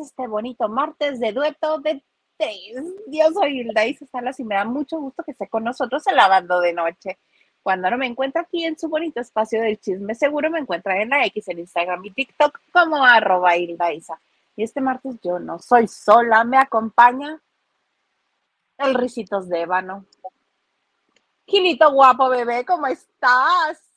este bonito martes de dueto de tres. Yo soy Hilda Salas y me da mucho gusto que esté con nosotros en lavando de noche. Cuando no me encuentro aquí en su bonito espacio del chisme, seguro me encuentra en la X, en Instagram y TikTok como arroba Hilda Y este martes yo no soy sola, me acompaña el Ricitos de Ébano. Gilito guapo, bebé, ¿cómo estás?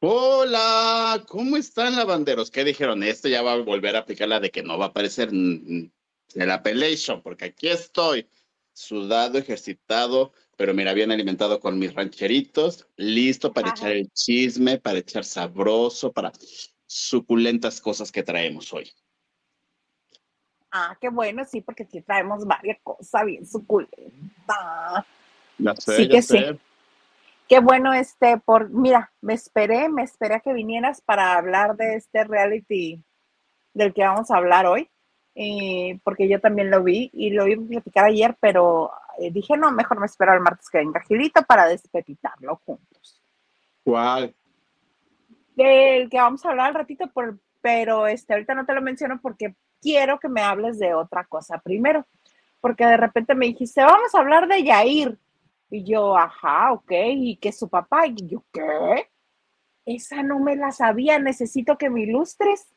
Hola, ¿cómo están lavanderos? ¿Qué dijeron? Esto ya va a volver a aplicar la de que no va a aparecer en la pelation, porque aquí estoy, sudado, ejercitado, pero mira, bien alimentado con mis rancheritos, listo para echar el chisme, para echar sabroso, para suculentas cosas que traemos hoy. Ah, qué bueno, sí, porque aquí traemos varias cosas bien suculentas. sí que sí. Qué bueno, este, por, mira, me esperé, me esperé a que vinieras para hablar de este reality del que vamos a hablar hoy, eh, porque yo también lo vi y lo iba a platicar ayer, pero eh, dije, no, mejor me espero al martes que venga Gilito para despepitarlo juntos. ¿Cuál? Del que vamos a hablar al ratito, por, pero este, ahorita no te lo menciono porque quiero que me hables de otra cosa primero, porque de repente me dijiste, vamos a hablar de Yair. Y yo, ajá, ok, y que su papá, y yo, ¿qué? Esa no me la sabía, necesito que me ilustres.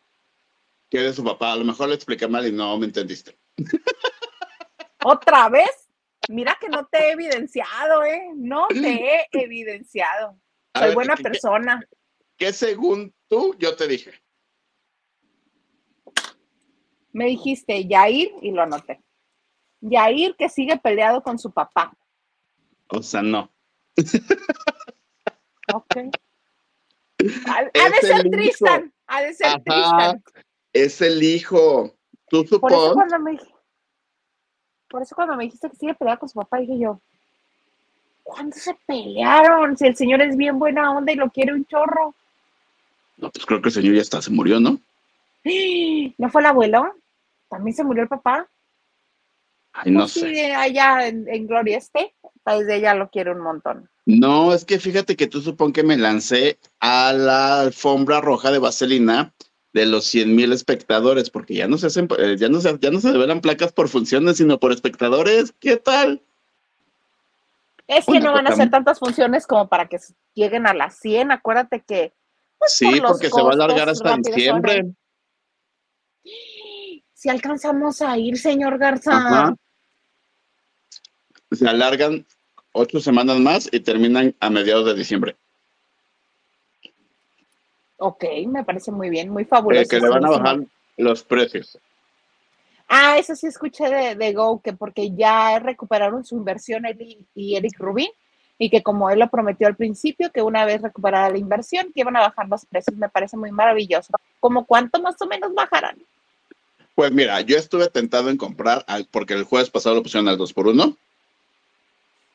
¿Qué de su papá? A lo mejor le expliqué mal y no me entendiste. ¿Otra vez? Mira que no te he evidenciado, ¿eh? No te he evidenciado. Soy buena persona. ¿Qué según tú yo te dije? Me dijiste Yair y lo anoté. Yair que sigue peleado con su papá. O sea, no. Ok. Ha, de ser Tristan. Ha de ser Tristan. Es el hijo. Tú Por eso, cuando me, por eso cuando me dijiste que sigue peleado con su papá, dije yo, ¿cuándo se pelearon? Si el señor es bien buena onda y lo quiere un chorro. No, pues creo que el señor ya está, se murió, ¿no? ¿No fue el abuelo? ¿También se murió el papá? Ay, no sé. allá en, Gloria esté, país de ella lo quiere un montón. No, es que fíjate que tú supón que me lancé a la alfombra roja de Vaselina de los 100 mil espectadores, porque ya no se hacen, eh, ya no se, ya no se develan placas por funciones, sino por espectadores. ¿Qué tal? Es que no van a hacer tantas funciones como para que lleguen a las 100. Acuérdate que. Pues, sí, porque se va a alargar hasta diciembre si alcanzamos a ir, señor Garza. Se alargan ocho semanas más y terminan a mediados de diciembre. Ok, me parece muy bien, muy fabuloso. Eh, que le van a bajar los precios. Ah, eso sí escuché de, Go, que porque ya recuperaron su inversión Eric y Eric Rubin, y que como él lo prometió al principio, que una vez recuperada la inversión, que iban a bajar los precios, me parece muy maravilloso. ¿Como cuánto más o menos bajarán? Pues mira, yo estuve tentado en comprar, porque el jueves pasado lo pusieron al 2 por 1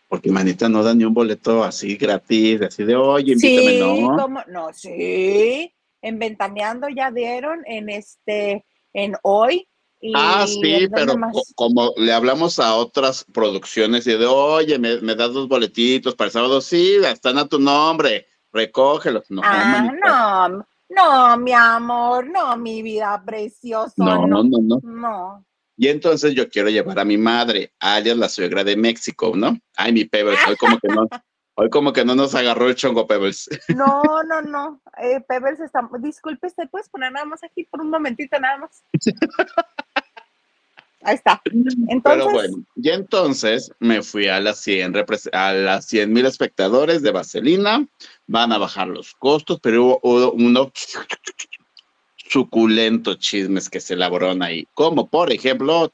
porque manita no da ni un boleto así gratis, así de oye, invítame, sí, ¿no? no, sí, en Ventaneando ya dieron en este, en hoy. ah, sí, pero como le hablamos a otras producciones y de, oye, me, das dos boletitos para el sábado, sí, están a tu nombre, recógelos. No, ah, no, no, mi amor, no, mi vida preciosa. No, no, no, no. No. Y entonces yo quiero llevar a mi madre, alias la suegra de México, ¿no? Ay, mi Pebbles, hoy como que no, hoy como que no nos agarró el chongo Pebbles. No, no, no. Eh, Pebbles está, disculpe, ¿te puedes poner nada más aquí por un momentito nada más? Ahí está. Entonces, Pero bueno, y entonces me fui a las 100, a las 100 mil espectadores de Vaselina, van a bajar los costos, pero hubo unos suculentos chismes que se elaboraron ahí, como por ejemplo,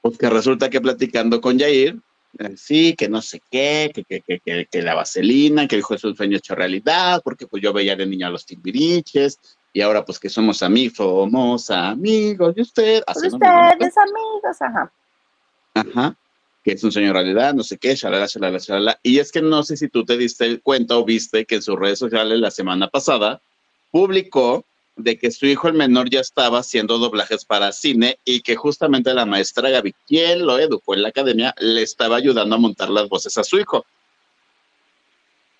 pues que resulta que platicando con Jair, eh, sí, que no sé qué, que, que, que, que, la vaselina, que el juez es un sueño hecho realidad, porque pues yo veía de niña a los timbiriches, y ahora pues que somos amigos, somos amigos de usted. Así Ustedes amigos, ajá. Ajá, que es un sueño realidad, no sé qué, shalala, shalala, shalala. Y es que no sé si tú te diste cuenta o viste que en sus redes sociales la semana pasada publicó de que su hijo el menor ya estaba haciendo doblajes para cine y que justamente la maestra Gaby, quien lo educó en la academia, le estaba ayudando a montar las voces a su hijo.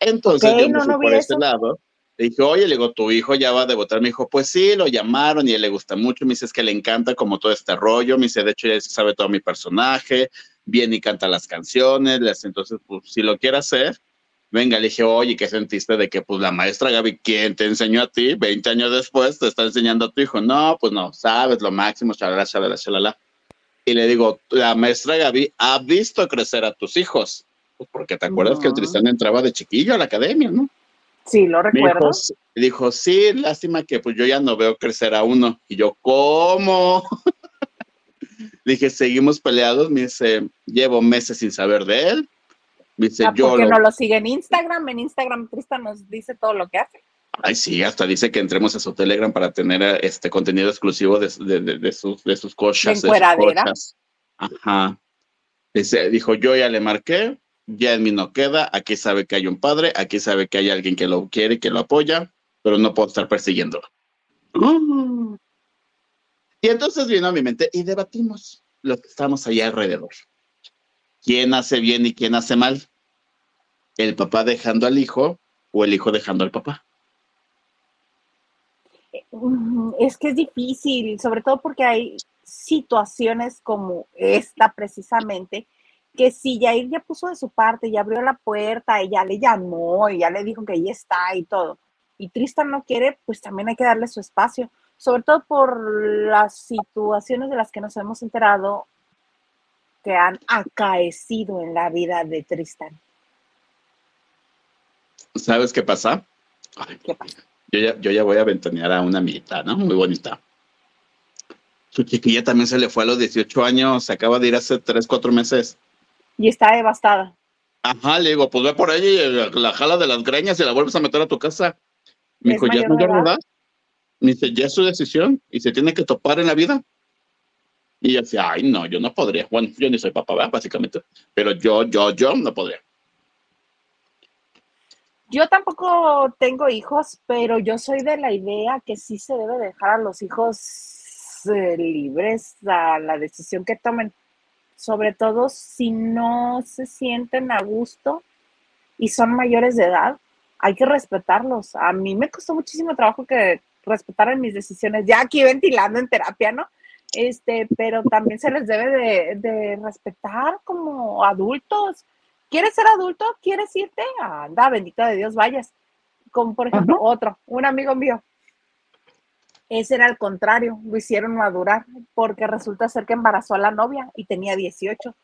Entonces, yo no, por ese lado, Le dije, oye, le digo, tu hijo ya va a debutar. Me dijo, pues sí, lo llamaron y él le gusta mucho. Me dice, es que le encanta como todo este rollo. Me dice, de hecho, ya sabe todo mi personaje, viene y canta las canciones. Entonces, pues si lo quiere hacer, venga. Le dije, oye, ¿qué sentiste de que, pues la maestra Gaby, ¿quién te enseñó a ti? 20 años después te está enseñando a tu hijo. No, pues no, sabes lo máximo, chalala, chalala, chalala. Y le digo, la maestra Gaby ha visto crecer a tus hijos. Pues porque te acuerdas que el Tristán entraba de chiquillo a la academia, ¿no? Sí, lo recuerdo. Dijo, sí, lástima que pues yo ya no veo crecer a uno. Y yo, ¿cómo? dije, seguimos peleados. Me dice, llevo meses sin saber de él. Me dice, ah, yo. Porque no lo sigue en Instagram. En Instagram Tristan nos dice todo lo que hace. Ay, sí, hasta dice que entremos a su Telegram para tener este contenido exclusivo de, sus, de sus cosas. De Ajá. Dice, dijo, yo ya le marqué, ya en mí no queda, aquí sabe que hay un padre, aquí sabe que hay alguien que lo quiere, que lo apoya, pero no puedo estar persiguiéndolo. Y entonces vino a mi mente y debatimos lo que estamos allá alrededor. ¿Quién hace bien y quién hace mal? ¿El papá dejando al hijo o el hijo dejando al papá? Es que es difícil, sobre todo porque hay situaciones como esta precisamente, que si Yair ya puso de su parte, ya abrió la puerta, y ya le llamó, y ya le dijo que ahí está y todo, y Tristan no quiere, pues también hay que darle su espacio, sobre todo por las situaciones de las que nos hemos enterado que han acaecido en la vida de Tristan. ¿Sabes qué pasa? ¿Qué pasa? Yo ya, yo ya voy a ventanear a una amiguita, ¿no? Muy bonita. Su chiquilla también se le fue a los 18 años, se acaba de ir hace 3, 4 meses. Y está devastada. Ajá, le digo, pues ve por ella y la jala de las greñas y la vuelves a meter a tu casa. Me dijo, ya es mayor verdad. Me dice, ya es su decisión y se tiene que topar en la vida. Y ella decía, ay, no, yo no podría. Bueno, yo ni soy papá, ¿verdad? Básicamente. Pero yo, yo, yo no podría. Yo tampoco tengo hijos, pero yo soy de la idea que sí se debe dejar a los hijos eh, libres a la decisión que tomen, sobre todo si no se sienten a gusto y son mayores de edad, hay que respetarlos. A mí me costó muchísimo trabajo que respetaran mis decisiones, ya aquí ventilando en terapia, ¿no? Este, pero también se les debe de, respetar como adultos. ¿Quieres ser adulto? ¿Quieres irte? Anda, bendito de Dios, vayas. Como por ejemplo, otro, un amigo mío, ese era el contrario, lo hicieron madurar porque resulta ser que embarazó a la novia y tenía 18.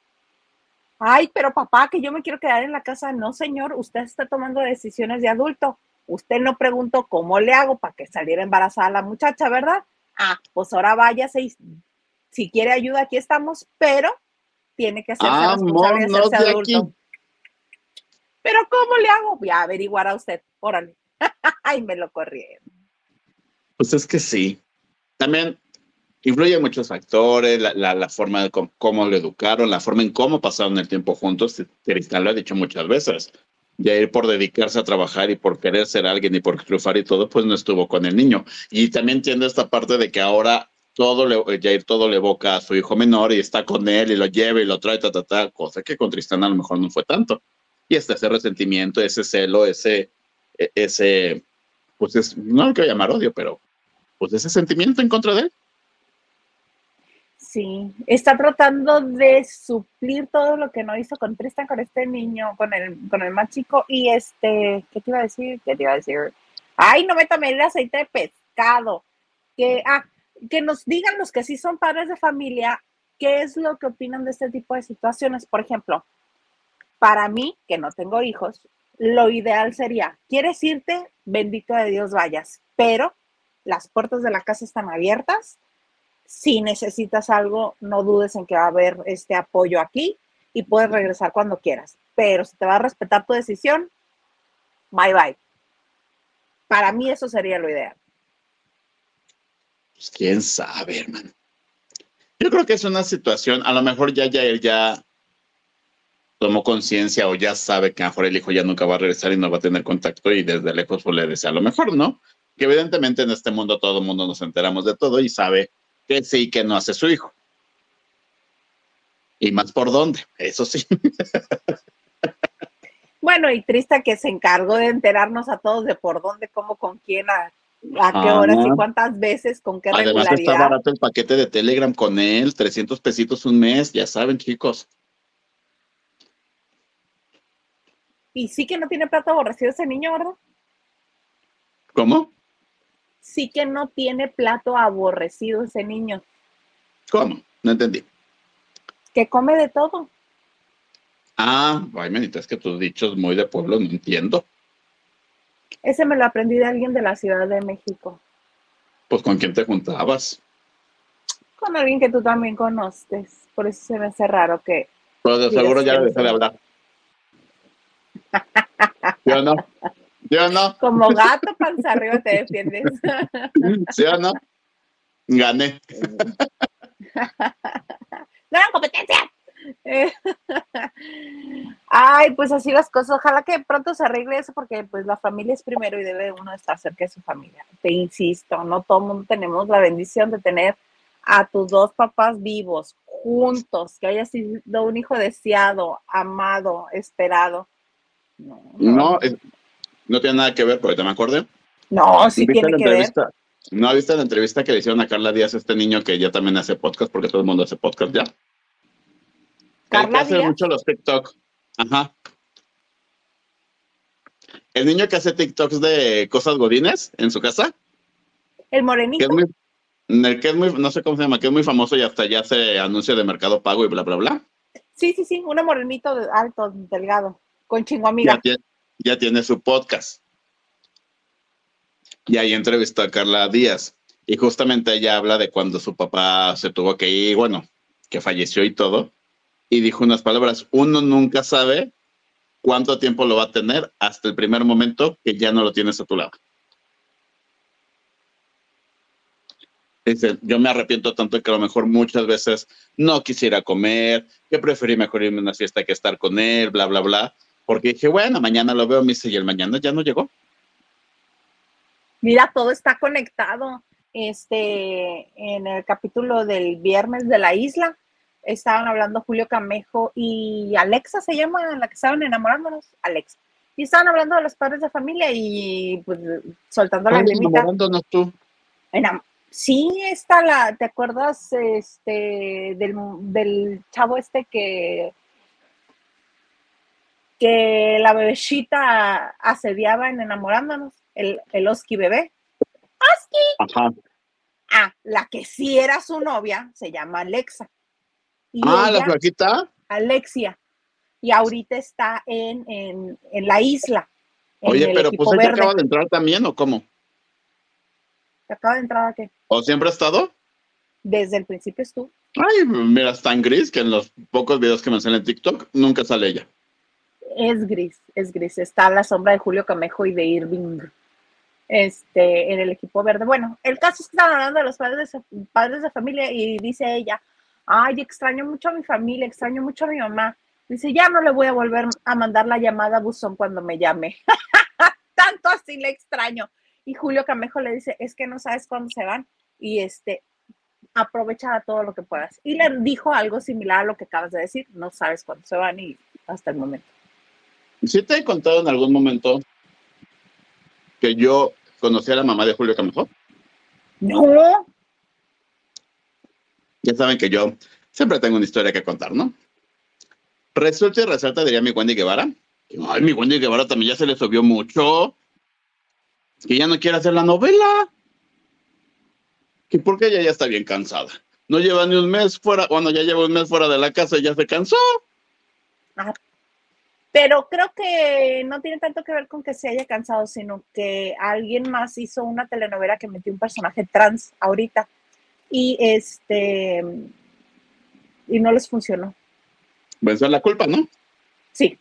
Ay, pero papá, que yo me quiero quedar en la casa. No, señor, usted está tomando decisiones de adulto. Usted no preguntó cómo le hago para que saliera embarazada la muchacha, ¿verdad? Ah, pues ahora váyase y si quiere ayuda, aquí estamos, pero tiene que hacerse ah, responsable de hacerse adulto. Pero ¿cómo le hago? Voy a averiguar a usted. Órale. Ay, me lo corrieron. Pues es que sí. También influye muchos factores, la, forma de cómo, lo educaron, la forma en cómo pasaron el tiempo juntos. Tristan lo ha dicho muchas veces. ir por dedicarse a trabajar y por querer ser alguien y por triunfar y todo, pues no estuvo con el niño. Y también entiendo esta parte de que ahora todo le, Jair todo le evoca a su hijo menor y está con él y lo lleva y lo trae, ta, ta, ta, cosa que con Tristán a lo mejor no fue tanto. Y está ese resentimiento, ese celo, ese, e, ese, pues es, no lo quiero llamar odio, pero pues ese sentimiento en contra de él. Sí, está tratando de suplir todo lo que no hizo con Tristan, con este niño, con el, con el más chico. Y este, ¿qué te iba a decir? ¿Qué te iba a decir? Ay, no me tomé el aceite de pescado. Que, ah, que nos digan los que sí son padres de familia, qué es lo que opinan de este tipo de situaciones. Por ejemplo, para mí, que no tengo hijos, lo ideal sería, ¿quieres irte? Bendito de Dios vayas, pero las puertas de la casa están abiertas. Si necesitas algo, no dudes en que va a haber este apoyo aquí y puedes regresar cuando quieras. Pero si te va a respetar tu decisión, bye bye. Para mí eso sería lo ideal. Pues quién sabe, hermano. Yo creo que es una situación, a lo mejor ya, ya él ya tomó conciencia o ya sabe que a mejor el hijo ya nunca va a regresar y no va a tener contacto y desde lejos pues le desea lo mejor, ¿no? Que evidentemente en este mundo todo el mundo nos enteramos de todo y sabe que sí y que no hace su hijo. Y más por dónde, eso sí. Bueno, y triste que se encargó de enterarnos a todos de por dónde, cómo, con quién, a, a qué Ah. horas y cuántas veces, con qué Además está regularidad. barato el paquete de Telegram con él, 300 pesitos un mes, ya saben, chicos. Y sí que no tiene plato aborrecido ese niño, ¿verdad? ¿Cómo? Sí que no tiene plato aborrecido ese niño, ¿Cómo? No entendí. que come de todo. Ah, ay, menita, es que tus dichos muy de pueblo no entiendo. Ese me lo aprendí de alguien de la Ciudad de México, Pues con quién te juntabas. con alguien que tú también conoces. Por eso se me hace raro que Pero de seguro ya le dejé de hablar. ¿Sí o no? ¿Sí o no? como gato panza arriba te defiendes. ¿Sí o no? Gané. ¡No era competencia! Eh, Ay, pues así las cosas. Ojalá que pronto se arregle eso porque pues la familia es primero y debe uno estar cerca de su familia. Te insisto, no todo el mundo tenemos la bendición de tener a tus dos papás vivos, juntos, que haya sido un hijo deseado, amado, esperado. No, No, es- no tiene nada que ver, pero ahorita me acordé. no, sí ¿Viste tiene la que ver. ¿No viste la entrevista que le hicieron a Carla Díaz, este niño que ya también hace podcast, porque todo el mundo hace podcast ya? El que Carla hace Díaz. mucho los TikTok. Ajá. El niño que hace TikToks de cosas godines en su casa, El que morenito. es muy, el que es muy, no sé cómo se llama, que es muy famoso y hasta ya hace anuncio de mercado pago y bla, bla, bla. Sí, sí, sí, uno morenito alto, delgado, con chingo Ya ya tiene su podcast. Y ahí entrevistó a Carla Díaz. Y justamente ella habla de cuando su papá se tuvo que ir, bueno, que falleció y todo. Y dijo unas palabras, uno nunca sabe cuánto tiempo lo va a tener hasta el primer momento que ya no lo tienes a tu lado. Dice, yo me arrepiento tanto que a lo mejor muchas veces no quisiera comer, que preferí mejor irme a una fiesta que estar con él, bla, bla, bla. Porque dije, bueno, mañana lo veo, me dice, y el mañana ya no llegó. Mira, todo está conectado. Este, en el capítulo del viernes de la isla, estaban hablando Julio Camejo y Alexa se llama la que estaban enamorándonos, Alexa. Y estaban hablando de los padres de familia y pues soltando la limita. enamorándonos tú. Enam- Sí, está la, ¿te acuerdas este del, del chavo este que que la bebecita asediaba en enamorándonos? El, el Oski bebé. Ajá. Ah, la que sí era su novia se llama Alexa. Y Ah, la flaquita. Alexia. Y ahorita está en, en, en la isla. en Oye, pero pues ella verde. acaba de entrar también, ¿o cómo? Acaba de entrar aquí. ¿O siempre ha estado? Desde el principio estuvo. Ay, mira, es tan gris que en los pocos videos que me salen en TikTok nunca sale ella. Es gris, es gris. Está a la sombra de Julio Camejo y de Irving este, en el equipo verde. Bueno, el caso es que están hablando de los padres de, padres de familia y dice ella, ay, extraño mucho a mi familia, extraño mucho a mi mamá. Dice, ya no le voy a volver a mandar la llamada a buzón cuando me llame. Tanto así le extraño. Y Julio Camejo le dice, es que no sabes cuándo se van y este, aprovecha todo lo que puedas. Y le dijo algo similar a lo que acabas de decir, no sabes cuándo se van y hasta el momento. ¿Sí te he contado en algún momento que yo conocí a la mamá de Julio Camejo? No, Ya saben que yo siempre tengo una historia que contar, ¿no? Resulta y resalta, diría mi Wendy Guevara. que, Ay, mi Wendy Guevara también ya se le subió mucho. Que ya no quiere hacer la novela. Que porque ella ya está bien cansada. No lleva ni un mes fuera, bueno, ya lleva un mes fuera de la casa y ya se cansó. Pero creo que no tiene tanto que ver con que se haya cansado, sino que alguien más hizo una telenovela que metió un personaje trans ahorita y este y no les funcionó. Venció la culpa, ¿no? Sí,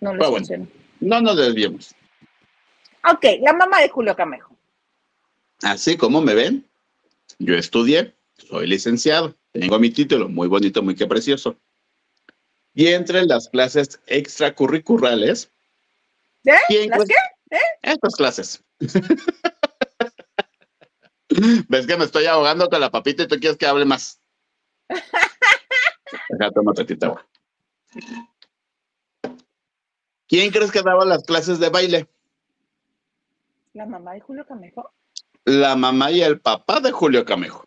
no les bueno. funcionó. No nos desviemos. Ok, la mamá de Julio Camejo. Así como me ven, yo estudié, soy licenciado, tengo mi título, muy bonito, muy que precioso. Y entre las clases extracurriculares, ¿Eh? ¿quién ¿Las qué? Estas clases. ¿Ves que me estoy ahogando con la papita y tú quieres que hable más? Acá toma tantita agua. ¿Quién crees que daba las clases de baile? La mamá de Julio Camejo. La mamá y el papá de Julio Camejo.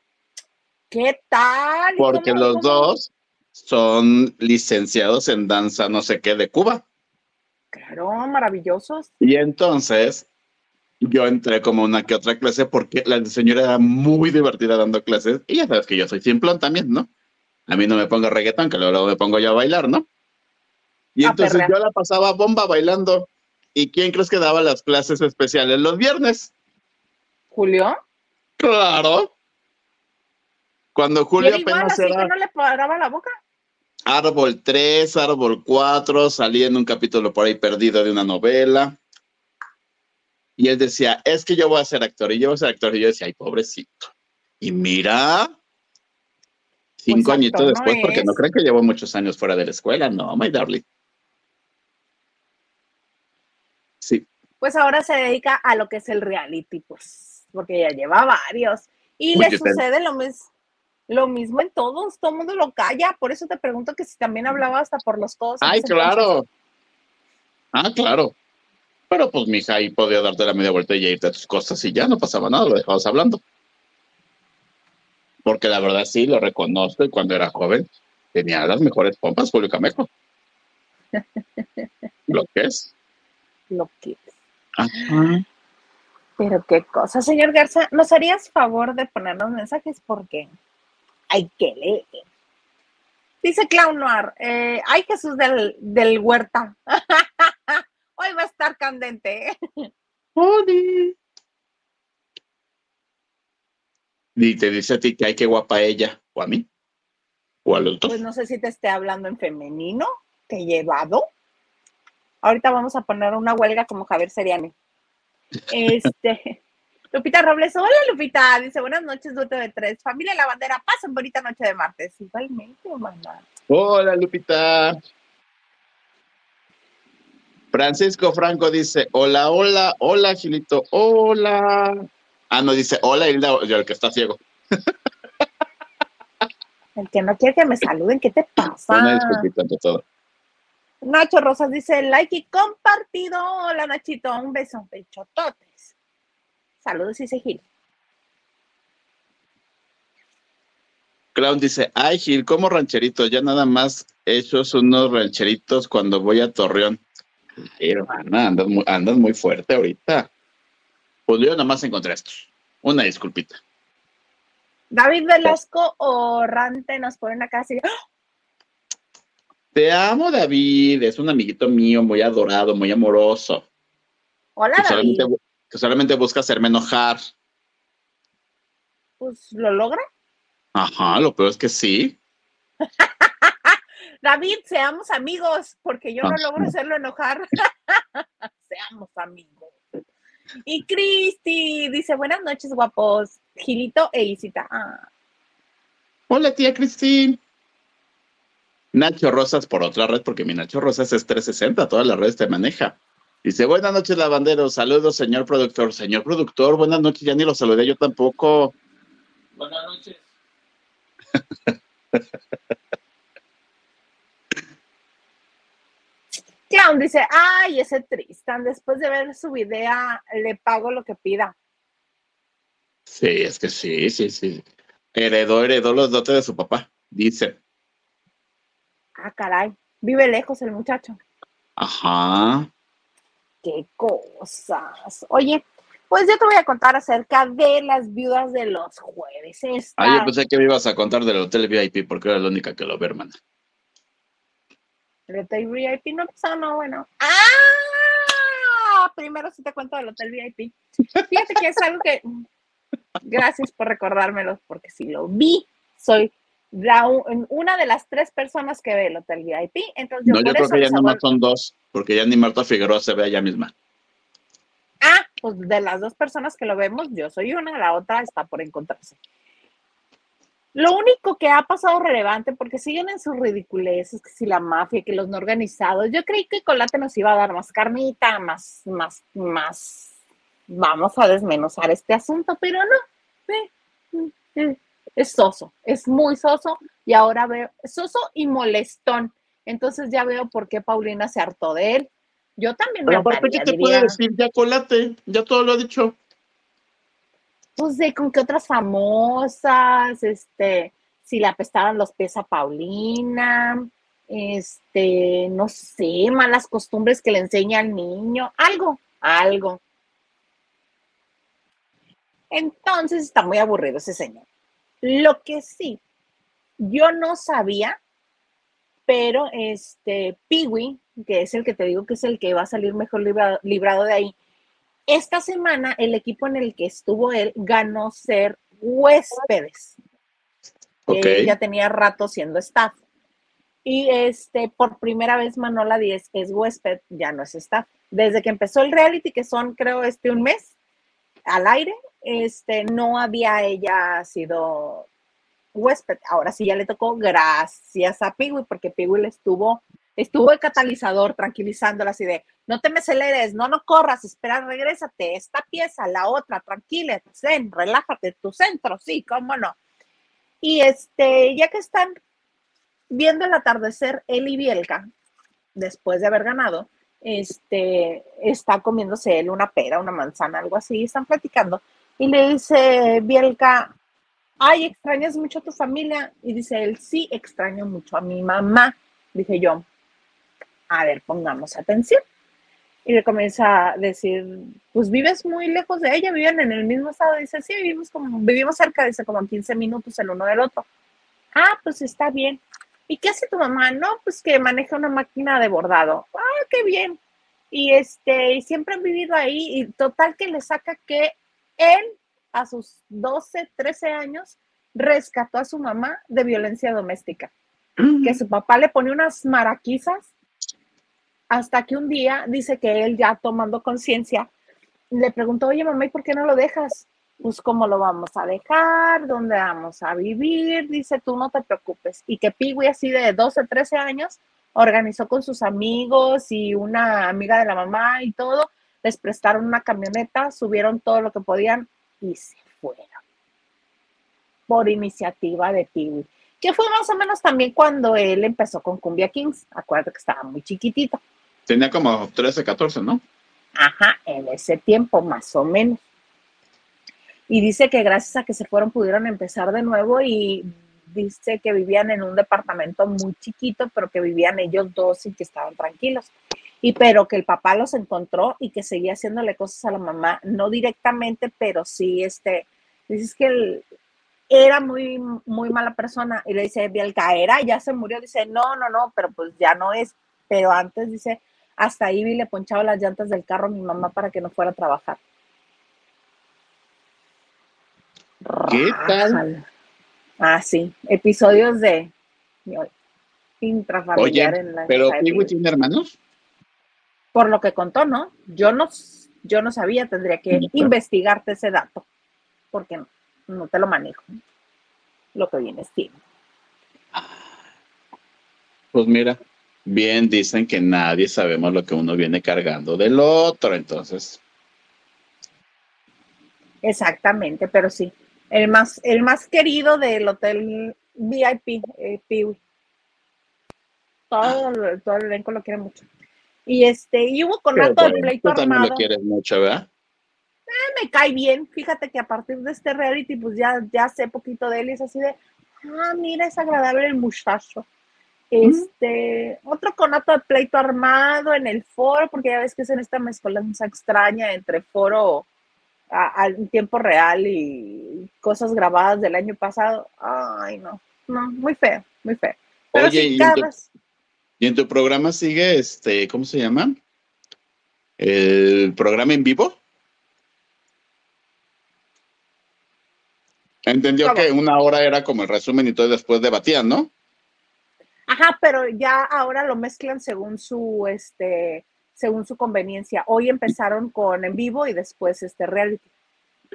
¿Qué tal? Porque los dos son licenciados en danza no sé qué de Cuba. Claro, maravillosos. Y entonces yo entré como una que otra clase porque la señora era muy divertida dando clases y ya sabes que yo soy simplón también, ¿no? A mí no me pongo reggaetón, que luego me pongo yo a bailar, ¿no? Y entonces yo la pasaba bomba bailando. ¿Y quién crees que daba las clases especiales los viernes? ¿Julio? Claro. Cuando Julio apenas así que no le paraba la boca? Árbol 3, Árbol 4, salía en un capítulo por ahí perdido de una novela. Y él decía, es que yo voy a ser actor, y yo voy a ser actor. Y yo decía, ay, pobrecito. Y mira, cinco pues añitos después, porque no creen que llevo muchos años fuera de la escuela, no, my darling. Sí. Pues ahora se dedica a lo que es el reality, pues, porque ya lleva varios. Y le sucede lo mismo lo mismo en todos, todo el mundo lo calla, por eso te pregunto que si también hablaba hasta por los codos. Ay, claro. Ah, claro. Pero pues mija ahí podía darte la media vuelta y irte a tus cosas y ya no pasaba nada, lo dejabas hablando. Porque la verdad sí, lo reconozco y cuando era joven tenía las mejores pompas Julio Camejo. lo que es. Lo que es. Ajá. Pero qué cosa, señor Garza, ¿nos harías favor de ponernos mensajes? Porque hay que leer. Dice Clown Noir, eh, ay Jesús del, del Huerta. Hoy va a estar candente. Y te dice a ti que hay que guapa ella, o a mí, o a los dos. Pues no sé si te esté hablando en femenino, que he llevado. Ahorita vamos a poner una huelga como Javier Seriani. Este, Lupita Robles, hola Lupita, dice buenas noches, Dueto de Tres, familia La Bandera, pasen bonita noche de martes. Igualmente, mamá. Hola Lupita. Francisco Franco dice, hola, hola, hola Gilito, hola. Ah, no, dice, hola Hilda, el que está ciego. El que no quiere que me saluden, ¿qué te pasa? Una disculpita ante todo. Nacho Rosas dice, like y compartido. Hola Nachito, un beso, bechotote. Saludos, dice Gil. Clown dice, ay Gil, como rancheritos, ya nada más hechos unos rancheritos cuando voy a Torreón. Ay, hermana, andas muy, andas muy fuerte ahorita. Pues yo nada más encontré estos. Una disculpita. David Velasco o Rante nos ponen acá así. Te amo, David. Es un amiguito mío, muy adorado, muy amoroso. Hola, David que solamente busca hacerme enojar. Pues lo logra. Ajá, lo peor es que sí. David, seamos amigos, porque yo no logro hacerlo enojar. seamos amigos. Y Cristi dice, buenas noches, guapos. Gilito e Isita. Ah. Hola, tía Cristi. Nacho Rosas por otra red, porque mi Nacho Rosas es 360, todas las redes te maneja. Dice, buenas noches, lavanderos. Saludos, señor productor. Señor productor, buenas noches. Ya ni lo saludé yo tampoco. Buenas noches. Clown dice, ay, ese Tristan, después de ver su video, le pago lo que pida. Sí, es que sí, sí, sí. Heredó, heredó los dotes de su papá, dice. Ah, caray. Vive lejos el muchacho. Ajá qué cosas. Oye, pues yo te voy a contar acerca de las viudas de los jueves. Ah, yo pensé que me ibas a contar del hotel VIP porque era la única que lo ve, hermana. El hotel VIP no pasa, no, bueno. ¡Ah! Primero sí te cuento del hotel VIP. Fíjate que es algo que. Gracias por recordármelo, porque si lo vi, soy una de las tres personas que ve el hotel VIP. Entonces yo no, yo creo que ya nomás son dos, porque ya ni Marta Figueroa se ve ella misma. Ah, pues de las dos personas que lo vemos, yo soy una, la otra está por encontrarse. Lo único que ha pasado relevante, porque siguen en sus ridiculeces, que si la mafia, que los no organizados, yo creí que Colate nos iba a dar más carnita, más, más, más, vamos a desmenuzar este asunto, pero no. Es soso, es muy soso y ahora veo, soso y molestón. Entonces ya veo por qué Paulina se hartó de él, Yo también me aparte, ¿qué te puede decir? Ya colate, ya todo lo ha dicho. Pues de con qué otras famosas, este, si le apestaban los pies a Paulina, este, no sé, malas costumbres que le enseña al niño, algo, algo. Entonces está muy aburrido ese señor. Lo que sí, yo no sabía, pero este Piwi, que es el que te digo que es el que va a salir mejor librado, de ahí, esta semana el equipo en el que estuvo él ganó ser huéspedes. Okay. ya tenía rato siendo staff. Y este, por primera vez Manola Díez es huésped, ya no es staff. Desde que empezó el reality, que son creo este un mes al aire, este, no había ella sido huésped. Ahora sí ya le tocó gracias a Piwi, porque Piwi le estuvo, estuvo el catalizador tranquilizándola así de, no te me aceleres, no, no corras, espera, regrésate, esta pieza, la otra, tranquila, zen, relájate, tu centro, sí, cómo no. Y este, ya que están viendo el atardecer, él y Bielka, después de haber ganado, este, está comiéndose él una pera, una manzana, algo así, están platicando y le dice Bielka, ay, extrañas mucho a tu familia. Y dice él, sí, extraño mucho a mi mamá. Dije yo, a ver, pongamos atención. Y le comienza a decir, pues vives muy lejos de ella, viven en el mismo estado. Dice, sí, vivimos, como, vivimos cerca, dice, como 15 minutos el uno del otro. Ah, pues está bien. ¿Y qué hace tu mamá? No, pues que maneja una máquina de bordado. Ah, qué bien. Y este, y siempre han vivido ahí, y total que le saca que él, a sus 12, 13 años, rescató a su mamá de violencia doméstica. Que su papá le pone unas maraquizas hasta que un día dice que él ya tomando conciencia le preguntó, oye mamá, ¿y por qué no lo dejas? Pues cómo lo vamos a dejar, dónde vamos a vivir, dice tú no te preocupes. Y que Pigui así de 12, 13 años organizó con sus amigos y una amiga de la mamá y todo les prestaron una camioneta, subieron todo lo que podían y se fueron. Por iniciativa de Piwi. Que fue más o menos también cuando él empezó con Cumbia Kings. Acuérdate que estaba muy chiquitito. Tenía como 13, 14, ¿no? Ajá, en ese tiempo más o menos. Y dice que gracias a que se fueron pudieron empezar de nuevo y dice que vivían en un departamento muy chiquito, pero que vivían ellos dos y que estaban tranquilos y pero que el papá los encontró y que seguía haciéndole cosas a la mamá, no directamente, pero sí, este, dices que él era muy, muy mala persona y le dice, Bielka, era, ya se murió, dice, no, no, no, pero pues ya no es, pero antes dice, hasta ahí le ponchaba las llantas del carro a mi mamá para que no fuera a trabajar. ¿Qué tal? Ah, sí, episodios de intrafamiliar en la pero tiene hermanos? Por lo que contó, ¿no? Yo no, yo no sabía, tendría que investigarte ese dato, porque no, te lo manejo. Lo que viene siendo. Pues mira, bien dicen que nadie sabemos lo que uno viene cargando del otro, entonces. Exactamente, pero sí. El más, el más querido del hotel VIP, eh, Piwi. Todo, todo el elenco lo quiere mucho. Y este, y hubo con rato de pleito tú también lo quieres mucho, ¿verdad? Eh, me cae bien. Fíjate que a partir de este reality, pues ya, ya sé poquito de él y es así de, ah, mira, es agradable el muchacho. Este, otro conato de pleito armado en el foro, porque ya ves que es en esta mezcolanza extraña entre foro al tiempo real y cosas grabadas del año pasado. Ay, no, no, muy feo, muy feo. Pero Oye, y en tu programa sigue, este, ¿cómo se llama? El programa en vivo. Entendió que una hora era como el resumen y todo después debatían, ¿no? Ajá, pero ya ahora lo mezclan según su, este, según su conveniencia. Hoy empezaron con en vivo y después este reality.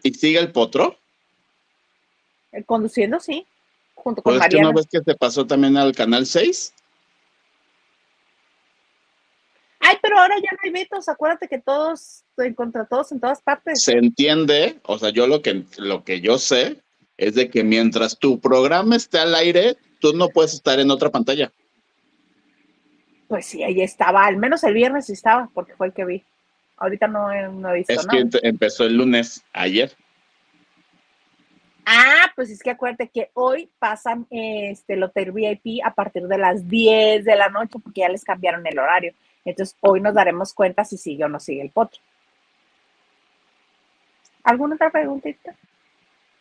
¿Y sigue el potro? Eh, conduciendo, sí, junto con pues Mariana. ¿Una vez que te pasó también al canal 6? Ay, pero ahora ya no hay vetos, acuérdate que todos, contra todos en todas partes. Se entiende, o sea, yo lo que, lo que yo sé es de que mientras tu programa esté al aire, tú no puedes estar en otra pantalla. Pues sí, ahí estaba, al menos el viernes estaba, porque fue el que vi. Ahorita no, he- no he visto Es que empezó el lunes, ayer. Ah, pues es que acuérdate que hoy pasan este el hotel VIP a partir de las 10 de la noche porque ya les cambiaron el horario. Entonces hoy nos daremos cuenta si sigue o no sigue el potro. ¿Alguna otra preguntita?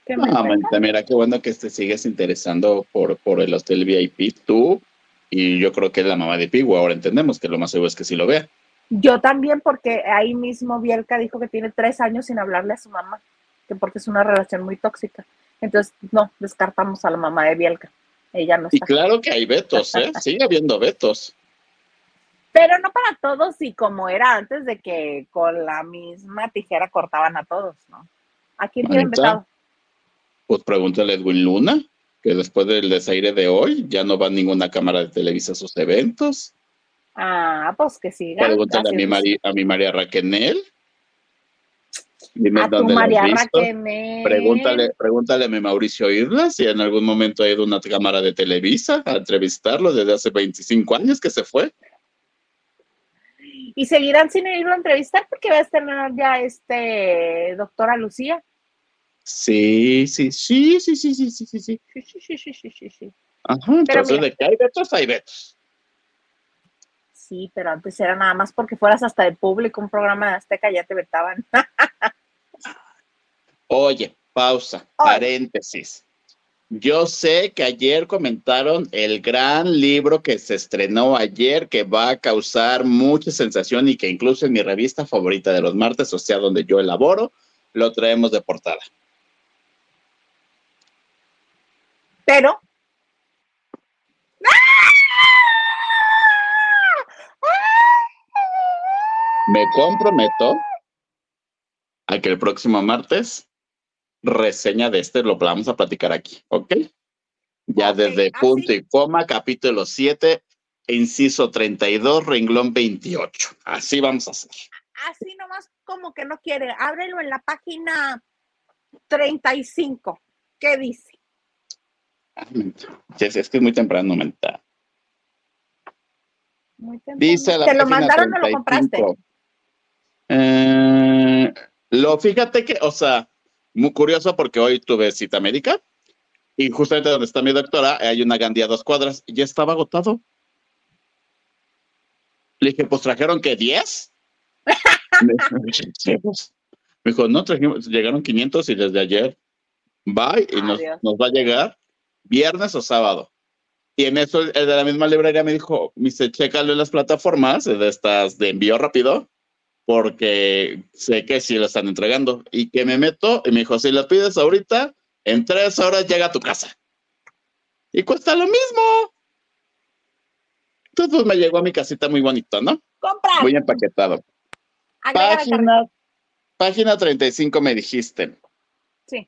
¿Qué me No, mira, qué bueno que te sigues interesando por, por el hotel VIP, tú y yo creo que la mamá de Pigu. Ahora entendemos que lo más seguro es que sí lo vea. Yo también porque ahí mismo Bielka dijo que tiene tres años sin hablarle a su mamá, que porque es una relación muy tóxica. Entonces, no, descartamos a la mamá de Bielka. Ella no Y claro que hay vetos, ¿eh? Sigue habiendo vetos. Pero no para todos y como era antes de que con la misma tijera cortaban a todos, ¿no? ¿A quién tienen Manita. vetado? Pues pregúntale a Edwin Luna, que después del desaire de hoy ya no va ninguna cámara de Televisa a sus eventos. Ah, pues que sigan. Pregúntale a mi, Mari- a mi María Raquenel. Dime A tu dónde María. Raquel. Pregúntale, pregúntale a mi Mauricio Islas si en algún momento ha ido a una cámara de Televisa a entrevistarlo desde hace 25 años que se fue. Y seguirán sin irlo a entrevistar porque va a estrenar ya este doctora Lucía. Sí, sí, sí, sí, sí, sí, sí, sí, sí. Sí, sí, sí, sí, sí, sí. Ajá, entonces de que hay vetos, hay vetos. Sí, pero antes era nada más porque fueras hasta de público, un programa de Azteca, ya te vetaban. Oye, pausa, Oye. paréntesis. Yo sé que ayer comentaron el gran libro que se estrenó ayer, que va a causar mucha sensación y que incluso en mi revista favorita de los martes, o sea, donde yo elaboro, lo traemos de portada. Pero. Me comprometo a que el próximo martes reseña de este lo vamos a platicar aquí, ¿ok? Ya desde así. punto y coma, capítulo 7, inciso 32, renglón 28. Así vamos a hacer. Así nomás como que no quiere. Ábrelo en la página 35. ¿Qué dice? Ah. Es, es que es muy temprano, mental. Muy temprano. Dice la ¿Te lo mandaron o lo 35. compraste? Eh, lo fíjate que, o sea, muy curioso porque hoy tuve cita médica y justamente donde está mi doctora hay una Gandía a dos cuadras y ya estaba agotado. Le dije, pues trajeron que 10. me, sí, pues. Me dijo, no, trajimos, llegaron 500 y desde ayer, bye, y nos, nos va a llegar viernes o sábado. Y en eso el de la misma librería me dijo, me dice, chécalo en las plataformas de estas de envío rápido, porque sé que sí lo están entregando. Y que me meto, y me dijo, si lo pides ahorita, en tres horas llega a tu casa. Y cuesta lo mismo. Entonces pues, me llegó a mi casita muy bonito, ¿no? Compra. Muy empaquetado. Página, página 35 me dijiste. Sí.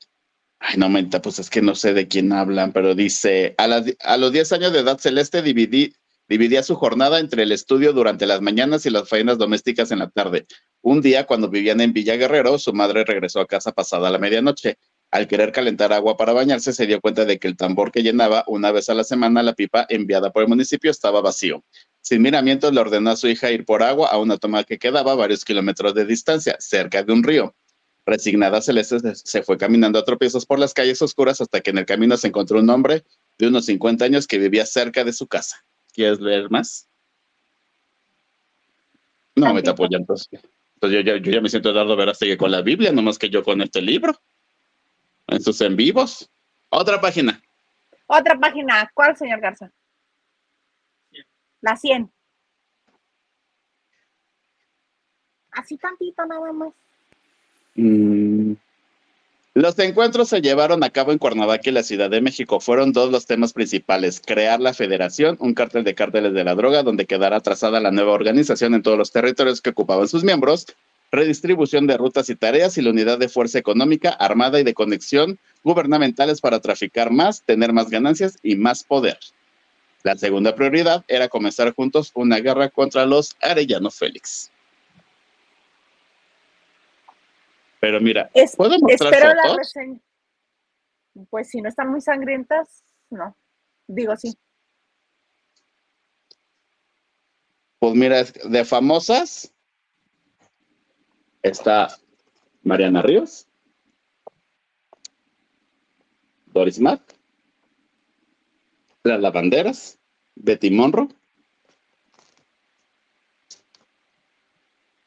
Ay, no, menta, pues es que no sé de quién hablan, pero dice, a, a los 10 años de edad Celeste dividí, dividía su jornada entre el estudio durante las mañanas y las faenas domésticas en la tarde. Un día, cuando vivían en Villa Guerrero, su madre regresó a casa pasada la medianoche. Al querer calentar agua para bañarse, se dio cuenta de que el tambor que llenaba una vez a la semana la pipa enviada por el municipio estaba vacío. Sin miramientos, le ordenó a su hija ir por agua a una toma que quedaba a varios kilómetros de distancia, cerca de un río. Resignada, Celeste se- fue caminando a tropiezos por las calles oscuras hasta que en el camino se encontró un hombre de unos 50 años que vivía cerca de su casa. ¿Quieres leer más? No, me Tantito. tapo ya entonces. Entonces yo ya, yo ya me siento Eduardo Verástegui con la Biblia, no más que yo con este libro. En sus en vivos. Otra página. Otra página. ¿Cuál, señor Garza? La 100. Así tantito nada más. Mm. Los encuentros se llevaron a cabo en Cuernavaca y la Ciudad de México. Fueron dos los temas principales. Crear la federación, un cártel de cárteles de la droga, donde quedará trazada la nueva organización en todos los territorios que ocupaban sus miembros, redistribución de rutas y tareas y la unidad de fuerza económica, armada y de conexión gubernamentales para traficar más, tener más ganancias y más poder. La segunda prioridad era comenzar juntos una guerra contra los Arellano Félix. Pero mira, Es- ¿puedo mostrar espero la fotos? reseña. Pues si no están muy sangrientas, no. Digo sí. Pues mira, de famosas está Mariana Ríos, Doris Mack, Las Lavanderas, Betty Monroe,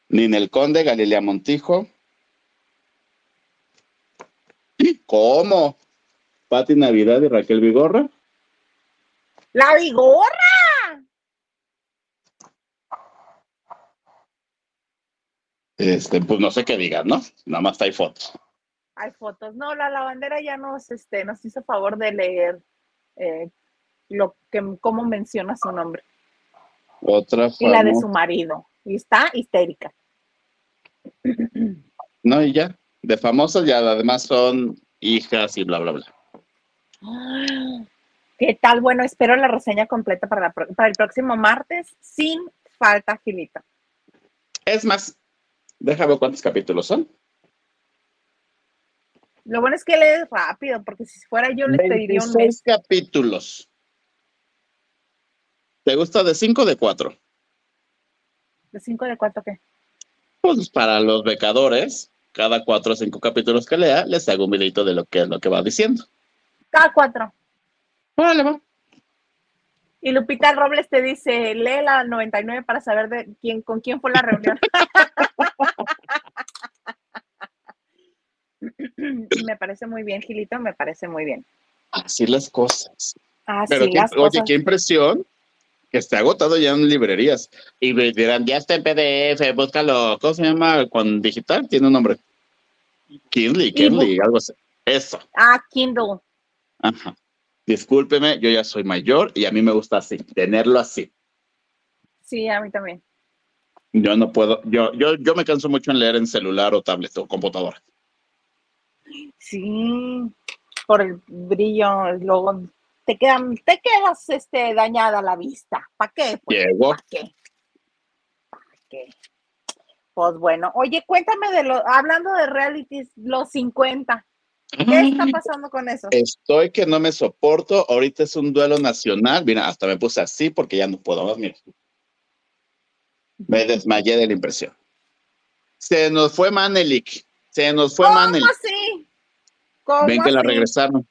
Ninel Conde, Galilea Montijo. ¿Cómo? Pati Navidad y Raquel Vigorra. ¡La Vigorra! Este, pues no sé qué digan, ¿no? Nada más hay fotos. Hay fotos. No, la lavandera ya nos, este, nos hizo favor de leer eh, lo que, cómo menciona su nombre. Otra Y la de su marido. Y está histérica. No, y ya. De famosas ya además son hijas y bla, bla, bla. ¿Qué tal? Bueno, espero la reseña completa para, para el próximo martes, sin falta, Gilita. Es más, déjame ver cuántos capítulos son. Lo bueno es que lees rápido, porque si fuera yo les pediría un mes. capítulos. ¿Te gusta de cinco o de cuatro? ¿De cinco o de cuatro qué? Pues para los becadores, cada cuatro o cinco capítulos que lea, les hago un videito de lo que es lo que va diciendo. Cada cuatro. Órale, va. Y Lupita Robles te dice, lee la 99 para saber de quién, con quién fue la reunión. me parece muy bien, Gilito, me parece muy bien. Así las cosas. Así Pero las qué, cosas. oye, qué impresión que está agotado ya en librerías. Y me dirán, ya está en PDF, búscalo. ¿Cómo se llama? Con digital tiene un nombre. Kindle, Kindle, algo así. Eso. Ah, Kindle. Ajá. Discúlpeme, yo ya soy mayor y a mí me gusta así, tenerlo así. Sí, a mí también. Yo no puedo, yo, yo, yo me canso mucho en leer en celular o tablet o computadora. Sí, por el brillo, luego te quedan, te quedas este, dañada la vista. ¿Para qué? Pues, Llego. ¿Para qué? ¿Para qué? Pues bueno, oye, cuéntame de lo, hablando de realities, los 50. ¿Qué está pasando con eso? Estoy que no me soporto. Ahorita es un duelo nacional. Mira, hasta me puse así porque ya no puedo más. Mira. Me desmayé de la impresión. Se nos fue Manelik. Se nos fue ¿Cómo Manelik. así? ¿Cómo Ven que la regresaron.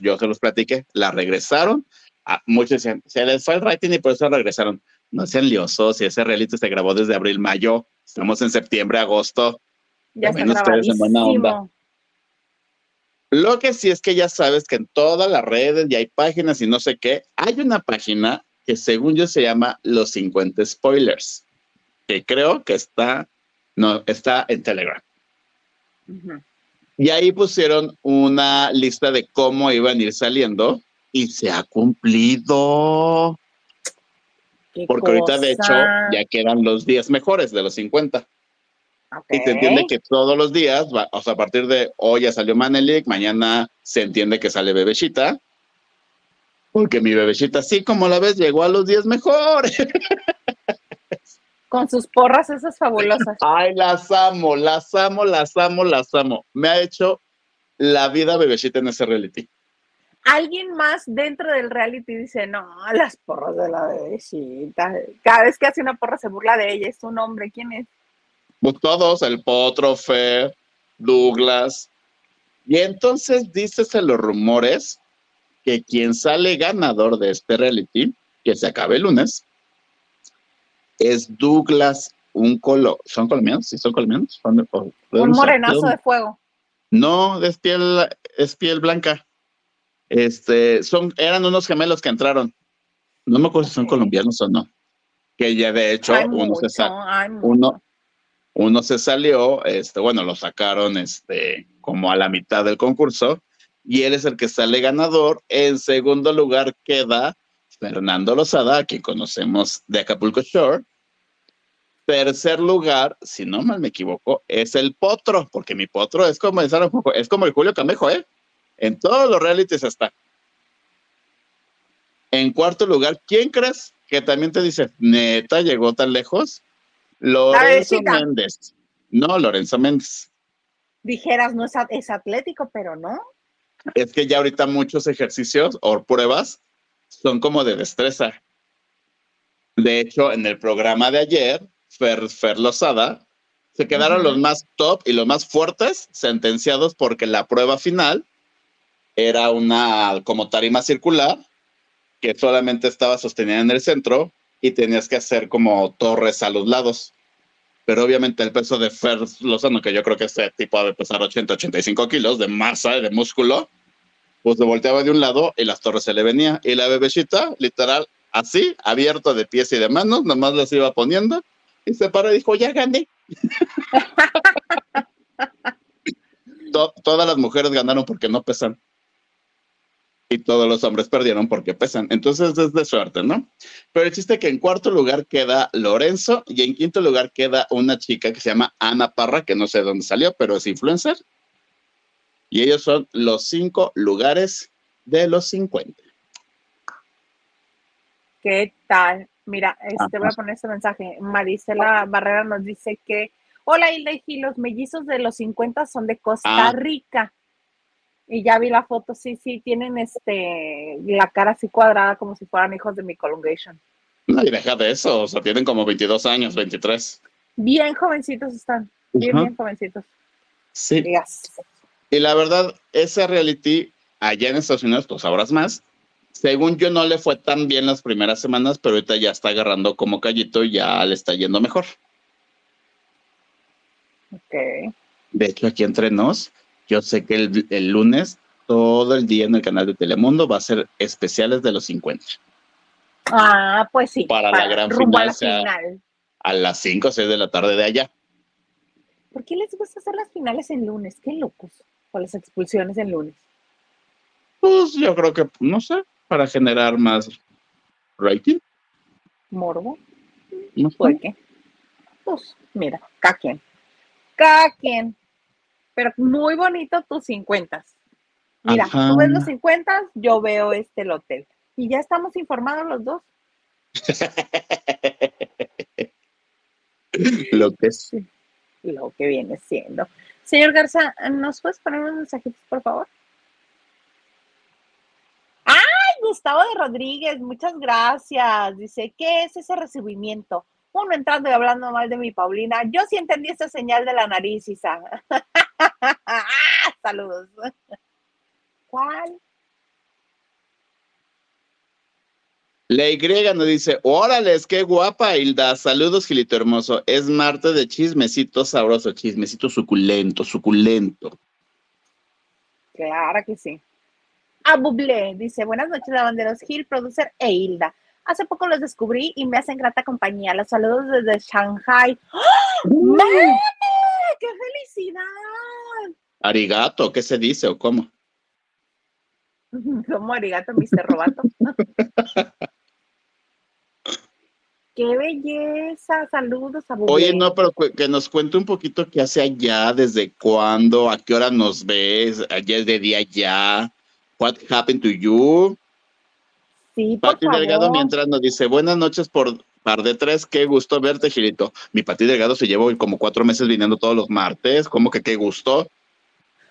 Yo se los platiqué. La regresaron. Ah, muchos decían, se les fue el rating y por eso regresaron. No sean liosos. Si ese reality se grabó desde abril, mayo. Estamos en septiembre, agosto. Ya está También ustedes en buena onda. grabadísimo. Lo que sí es que ya sabes que en todas las redes y hay páginas y no sé qué, hay una página que según yo se llama Los 50 Spoilers, que creo que está, no, está en Telegram. Ujú. Y ahí pusieron una lista de cómo iban a ir saliendo y se ha cumplido. Porque ahorita de hecho ya quedan los 10 mejores de los 50. Y se entiende que todos los días, va- o sea, a partir de hoy ya salió Manelik, mañana se entiende que sale Bebecita, porque mi Bebecita, así como la ves, llegó a los 10 mejores. Con sus porras esas fabulosas. Ay, las amo, las amo, las amo, las amo. Me ha hecho la vida Bebecita en ese reality. Alguien más dentro del reality dice, no, las porras de la bebecita. Cada vez que hace una porra se burla de ella, es un hombre, ¿quién es? Pues todos, el Potro, Fer, Douglas. Y entonces dices en los rumores que quien sale ganador de este reality, que se acabe el lunes, es Douglas, un colo. ¿Son colombianos? ¿Sí son colombianos? ¿Son de- Un morenazo ¿De fuego. No, es piel, es piel blanca. Este, son, eran unos gemelos que entraron. No me acuerdo si son colombianos o no. Que ya de hecho uno mucho, se mucho. uno, uno se salió, este, bueno, lo sacaron este, como a la mitad del concurso y él es el que sale ganador. En segundo lugar queda Fernando Lozada, a quien conocemos de Acapulco Shore. Tercer lugar, si no mal me equivoco, es el Potro, porque mi Potro es como es como el Julio Camejo, ¿eh? En todos los realities está. En cuarto lugar, ¿quién crees que también te dice, neta, llegó tan lejos? Lorenzo. Méndez. No, Lorenzo Méndez. Dijeras, no es, es atlético, pero no. Es que ya ahorita muchos ejercicios o pruebas son como de destreza. De hecho, en el programa de ayer, Fer, Fer Lozada, se quedaron los más top y los más fuertes sentenciados porque la prueba final era una como tarima circular que solamente estaba sostenida en el centro y tenías que hacer como torres a los lados. Pero obviamente el peso de Fer Lozano, que yo creo que ese tipo de pesar 80, 85 kilos de masa de músculo, pues se volteaba de un lado y las torres se le venía. Y la bebecita, literal, así, abierto de pies y de manos, nomás las iba poniendo y se paró y dijo, ya gané. todas las mujeres ganaron porque no pesan. Y todos los hombres perdieron porque pesan. Entonces es de suerte, ¿no? Pero existe que en cuarto lugar queda Lorenzo y en quinto lugar queda una chica que se llama Ana Parra, que no sé dónde salió, pero es influencer. Y ellos son los cinco lugares de los 50. ¿Qué tal? Mira, este, voy a poner este mensaje. Marisela Barrera nos dice que, hola Hilda y los mellizos de los 50 son de Costa ah. Rica. Y ya vi la foto, sí, sí, tienen este, la cara así cuadrada como si fueran hijos de mi Colongation. No, y deja de eso, o sea, tienen como 22 años, 23. Bien jovencitos están, bien, bien jovencitos. Sí. Y la verdad, ese reality allá en Estados Unidos, tú sabrás más, según yo no le fue tan bien las primeras semanas, pero ahorita ya está agarrando como callito y ya le está yendo mejor. Ok. De hecho, aquí entre nos, yo sé que el, lunes, todo el día en el canal de Telemundo va a ser especiales de los 50. Ah, pues sí. Para, la gran final, a, a las 5 o 6 de la tarde de allá. ¿Por qué les gusta hacer las finales en lunes? Qué locos. O las expulsiones en lunes. Pues yo creo que, no sé, para generar más rating. Morbo. No ¿Por qué? Pues mira, cada quien. Cada quien. Pero muy bonito tus 50. Mira, tú ves los 50, yo veo este el hotel. Y ya estamos informados los dos. lo que es. Lo que viene siendo. Señor Garza, ¿nos puedes poner unos mensajitos, por favor? Gustavo de Rodríguez, muchas gracias. Dice, ¿qué es ese recibimiento? Uno entrando y hablando mal de mi Paulina. Yo sí entendí esta señal de la nariz, Isa. Saludos. ¿Cuál? La Y nos dice, órale, qué guapa, Hilda. Saludos, Gilito hermoso. Es martes de chismecito sabroso, chismecito suculento, suculento. Claro que sí. Abuble dice, buenas noches, lavanderos Gil, producer e Hilda. Hace poco los descubrí y me hacen grata compañía. Los saludos desde Shanghai. ¡Oh! ¡Qué felicidad! Arigato, ¿qué se dice o cómo? ¿Cómo arigato, Mr. Robato? ¡Qué belleza! Saludos a Oye, no, pero que nos cuente un poquito qué hace allá, desde cuándo, a qué hora nos ves, ayer de día ya. What happened to you? Sí, por Pati Delgado mientras nos dice, buenas noches por par de tres, qué gusto verte, Gilito. Mi Pati Delgado se llevó como cuatro meses viniendo todos los martes, como que qué gusto.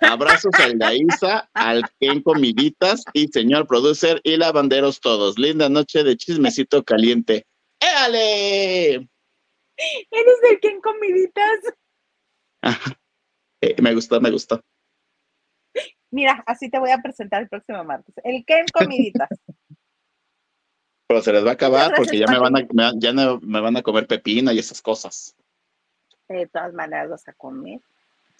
Abrazos a la Isa, al Ken Comiditas y señor producer y lavanderos todos. Linda noche de chismecito caliente. ¡Éale! ¿Eres del Ken Comiditas? Eh, me gustó, me gustó. Mira, así te voy a presentar el próximo martes. El Ken Comiditas. Pero se les va a acabar porque ya me van a, ya me van a comer pepino y esas cosas. De todas maneras vas a comer.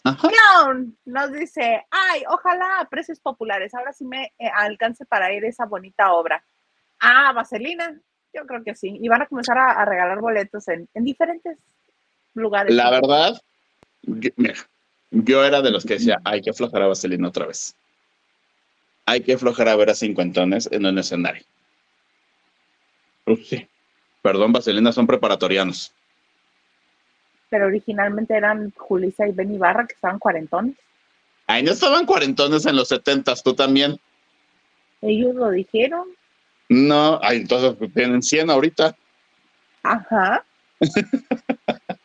No, nos dice, ay, ojalá a precios populares. Ahora sí me eh, alcance para ir a esa bonita obra. Ah, Vaselina, yo creo que sí. Y van a comenzar a, regalar boletos en, en, diferentes lugares. La verdad, mira, yo era de los que decía, hay que aflojar a Vaselina otra vez. Hay que aflojar a ver a cincuentones en un escenario. sí. Perdón, Vaselina, son preparatorianos. Pero originalmente eran Julisa y Ben Ibarra, que estaban cuarentones. Ay, no estaban cuarentones en los setentas, tú también. Ellos lo dijeron. No, ay, entonces tienen 100 ahorita. Ajá.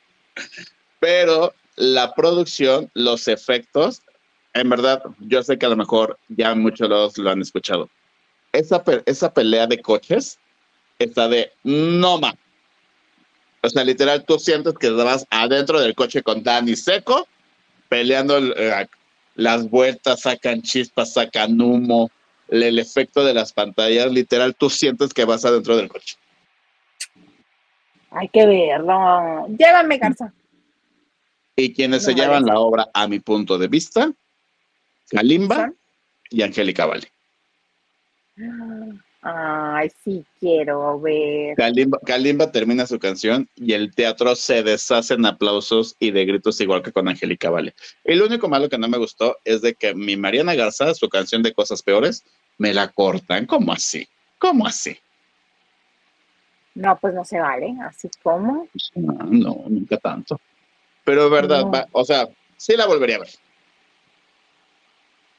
Pero la producción, los efectos, en verdad, yo sé que a lo mejor ya muchos lo han escuchado. Esa, esa pelea de coches está de no ma. O sea, literal, tú sientes que vas adentro del coche con Dani seco, peleando eh, las vueltas, sacan chispas, sacan humo, el efecto de las pantallas, literal, tú sientes que vas adentro del coche. Hay que verlo. Llévame, Garza. Y quienes se llevan la obra, a mi punto de vista, Kalimba y Angélica Vale. Ay, sí quiero ver. Kalimba, termina su canción y el teatro se deshace en aplausos y de gritos igual que con Angélica Vale. Y lo único malo que no me gustó es de que mi Mariana Garza, su canción de Cosas Peores, me la cortan. ¿Cómo así? ¿Cómo así? No, pues no se vale, así como. No, no nunca tanto. Pero verdad, o sea, sí la volvería a ver.